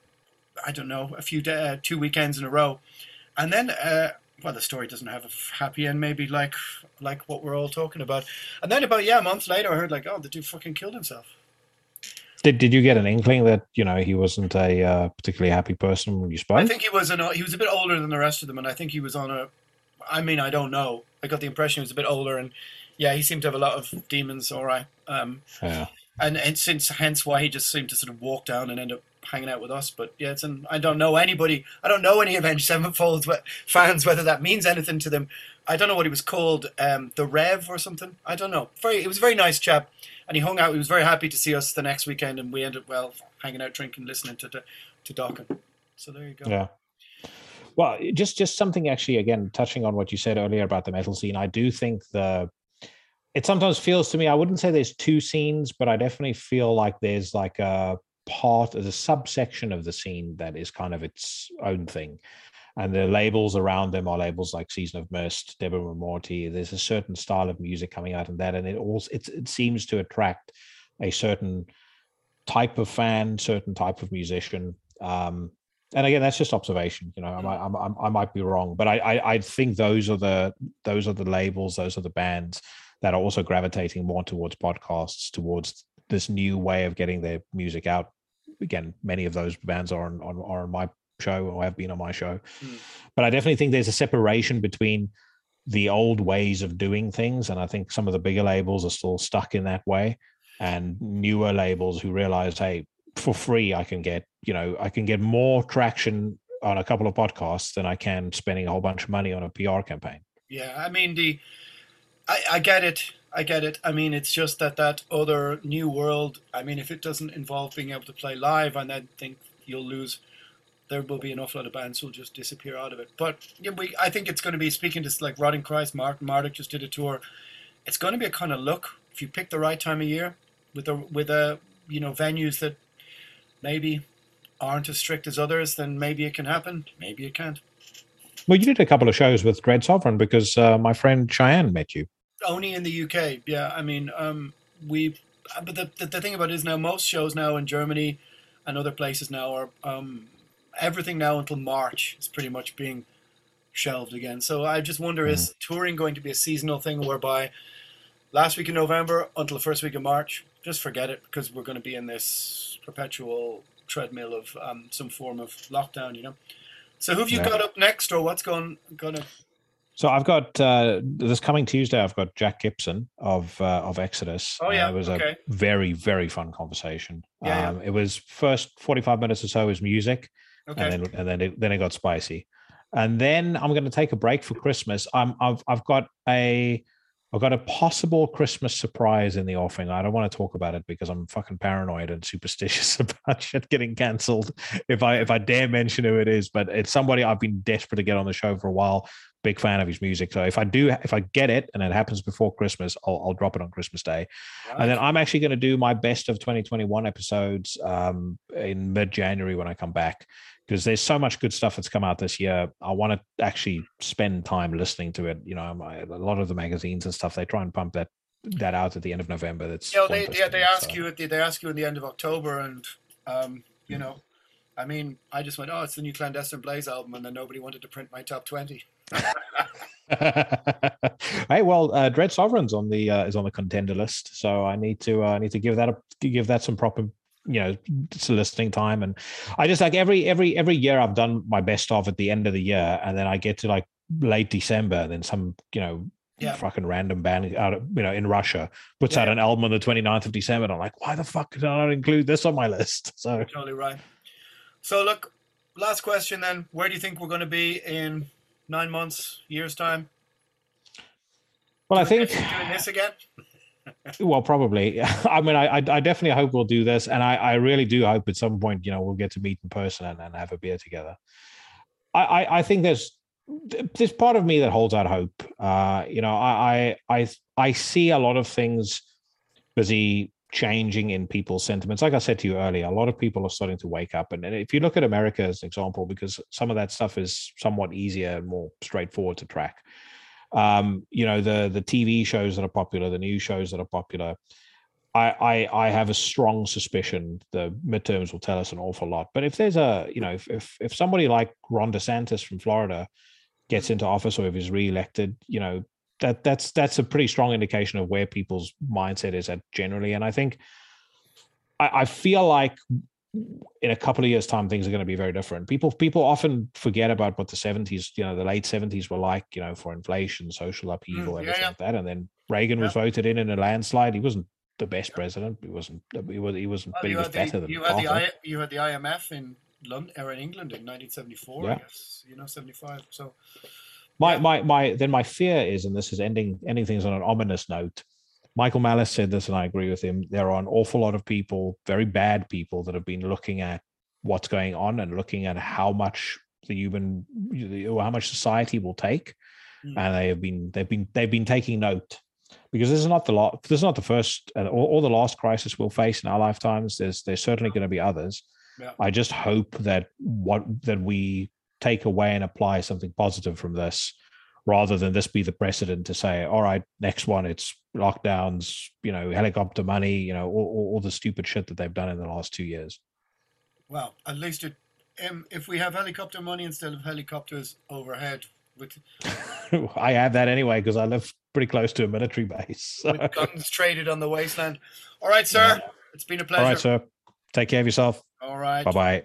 I don't know a few day, uh, two weekends in a row, and then uh, well the story doesn't have a happy end maybe like like what we're all talking about. And then about yeah a month later I heard like oh the dude fucking killed himself. Did, did you get an inkling that you know he wasn't a uh, particularly happy person when you spoke? I think he was an he was a bit older than the rest of them, and I think he was on a. I mean, I don't know. I got the impression he was a bit older, and yeah, he seemed to have a lot of demons. All right. Um, yeah. And and since hence why he just seemed to sort of walk down and end up hanging out with us. But yeah, it's an, I don't know anybody. I don't know any Avenged Sevenfold fans whether that means anything to them. I don't know what he was called, um, the Rev or something. I don't know. Very, he was a very nice chap, and he hung out. He was very happy to see us the next weekend, and we ended well hanging out, drinking, listening to to, to Dokken. So there you go. Yeah. Well, just just something actually again touching on what you said earlier about the metal scene. I do think the it sometimes feels to me i wouldn't say there's two scenes but i definitely feel like there's like a part as a subsection of the scene that is kind of its own thing and the labels around them are labels like Season of Mist, Debemur Morti. There's a certain style of music coming out in that, and it also it, it seems to attract a certain type of fan, certain type of musician. Um, and again, that's just observation. You know, I might, I, I might be wrong, but I, I, I think those are the those are the labels, those are the bands that are also gravitating more towards podcasts, towards this new way of getting their music out. Again, many of those bands are on, on are on my show or have been on my show. Mm. But I definitely think there's a separation between the old ways of doing things. And I think some of the bigger labels are still stuck in that way. And newer labels who realize, hey, for free, I can get, you know, I can get more traction on a couple of podcasts than I can spending a whole bunch of money on a PR campaign. Yeah. I mean, the, I, I get it. I get it. I mean, it's just that that other new world. I mean, if it doesn't involve being able to play live, and I think you'll lose there will be an awful lot of bands who'll just disappear out of it. But yeah, we, I think it's going to be speaking to like Rotting Christ, Martin Marduk just did a tour. It's going to be a kind of look if you pick the right time of year with a with a you know venues that maybe aren't as strict as others, then maybe it can happen. Maybe it can't. Well, you did a couple of shows with Dread Sovereign because uh, my friend Cheyenne met you. Only in the UK, yeah. I mean, um, we. But the, the, the thing about it is now most shows now in Germany and other places now are um, everything now until March is pretty much being shelved again. So I just wonder mm. is touring going to be a seasonal thing whereby last week in November until the first week of March, just forget it because we're going to be in this perpetual treadmill of um, some form of lockdown, you know. So who've you yeah. got up next, or what's going going to? So I've got uh, this coming Tuesday. I've got Jack Gibson of uh, of Exodus. Oh yeah, uh, it was okay. a very very fun conversation. Yeah, um, yeah. It was first forty five minutes or so was music, Okay. And then and then it, then it got spicy. And then I'm going to take a break for Christmas. I'm I've I've got a I've got a possible Christmas surprise in the offing. I don't want to talk about it because I'm fucking paranoid and superstitious about shit getting cancelled. If I if I dare mention who it is, but it's somebody I've been desperate to get on the show for a while. Big fan of his music. So if I do, if I get it and it happens before Christmas, I'll, I'll drop it on Christmas Day. Right. And then I'm actually going to do my best of 2021 episodes um, in mid January when I come back because there's so much good stuff that's come out this year. I want to actually spend time listening to it. You know, my, a lot of the magazines and stuff they try and pump that that out at the end of November. That's yeah, they yeah, they ask so. you they ask you at the end of October, and um, you know, I mean, I just went, oh, it's the new clandestine Blaze album, and then nobody wanted to print my top twenty. hey, well, uh, Dread Sovereign's on the uh, is on the contender list, so I need to uh, need to give that a give that some proper you know soliciting time. And i just like every every every year i've done my best of at the end of the year and then i get to like late december and then some you know yeah. fucking random band out of you know in russia puts yeah. out an album on the 29th of december and i'm like why the fuck did i not include this on my list? So totally right. So look last question then. Where do you think we're going to be in nine months years time? Well doing i think doing this again well, probably. I mean, I, I definitely hope we'll do this, and I, I really do hope at some point, you know, we'll get to meet in person and, and have a beer together. I, I, I think there's there's part of me that holds out hope. Uh, you know, I, I I I see a lot of things busy changing in people's sentiments. Like I said to you earlier, a lot of people are starting to wake up. And, and if you look at America as an example, because some of that stuff is somewhat easier and more straightforward to track um, you know the the TV shows that are popular, the news shows that are popular. I, I I have a strong suspicion the midterms will tell us an awful lot. But if there's a you know if if, if somebody like Ron DeSantis from Florida gets into office or if he's reelected, you know that that's that's a pretty strong indication of where people's mindset is at generally. And I think I, I feel like in a couple of years time things are going to be very different people people often forget about what the 70s you know the late 70s were like you know for inflation social upheaval Mm, yeah, everything yeah. like that and then reagan was voted in in a landslide he wasn't the best president he wasn't he was he wasn't Well, he was had better than you had the I, you had the IMF in London or in England in 1974, I Yeah. guess. You know, 75. So my my my then my fear is and this is ending ending things on an ominous note michael malice said this and i agree with him. There are an awful lot of people very bad people that have been looking at what's going on and looking at how much the human or how much society will take. Mm. and they have been they've been they've been taking note. Because this is not the lot this is not the first or, or the last crisis we'll face in our lifetimes there's there's certainly going to be others. Yeah. i just hope that what that we take away and apply something positive from this rather than this be the precedent to say, all right, next one, it's lockdowns, you know, helicopter money, you know, all, all, the stupid shit that they've done in the last two years. Well, at least it, um, if we have helicopter money instead of helicopters overhead, with, I have that anyway because I live pretty close to a military base. so- with guns traded on the wasteland. All right, sir. It's been a pleasure. All right, sir. Take care of yourself. All right. Bye bye.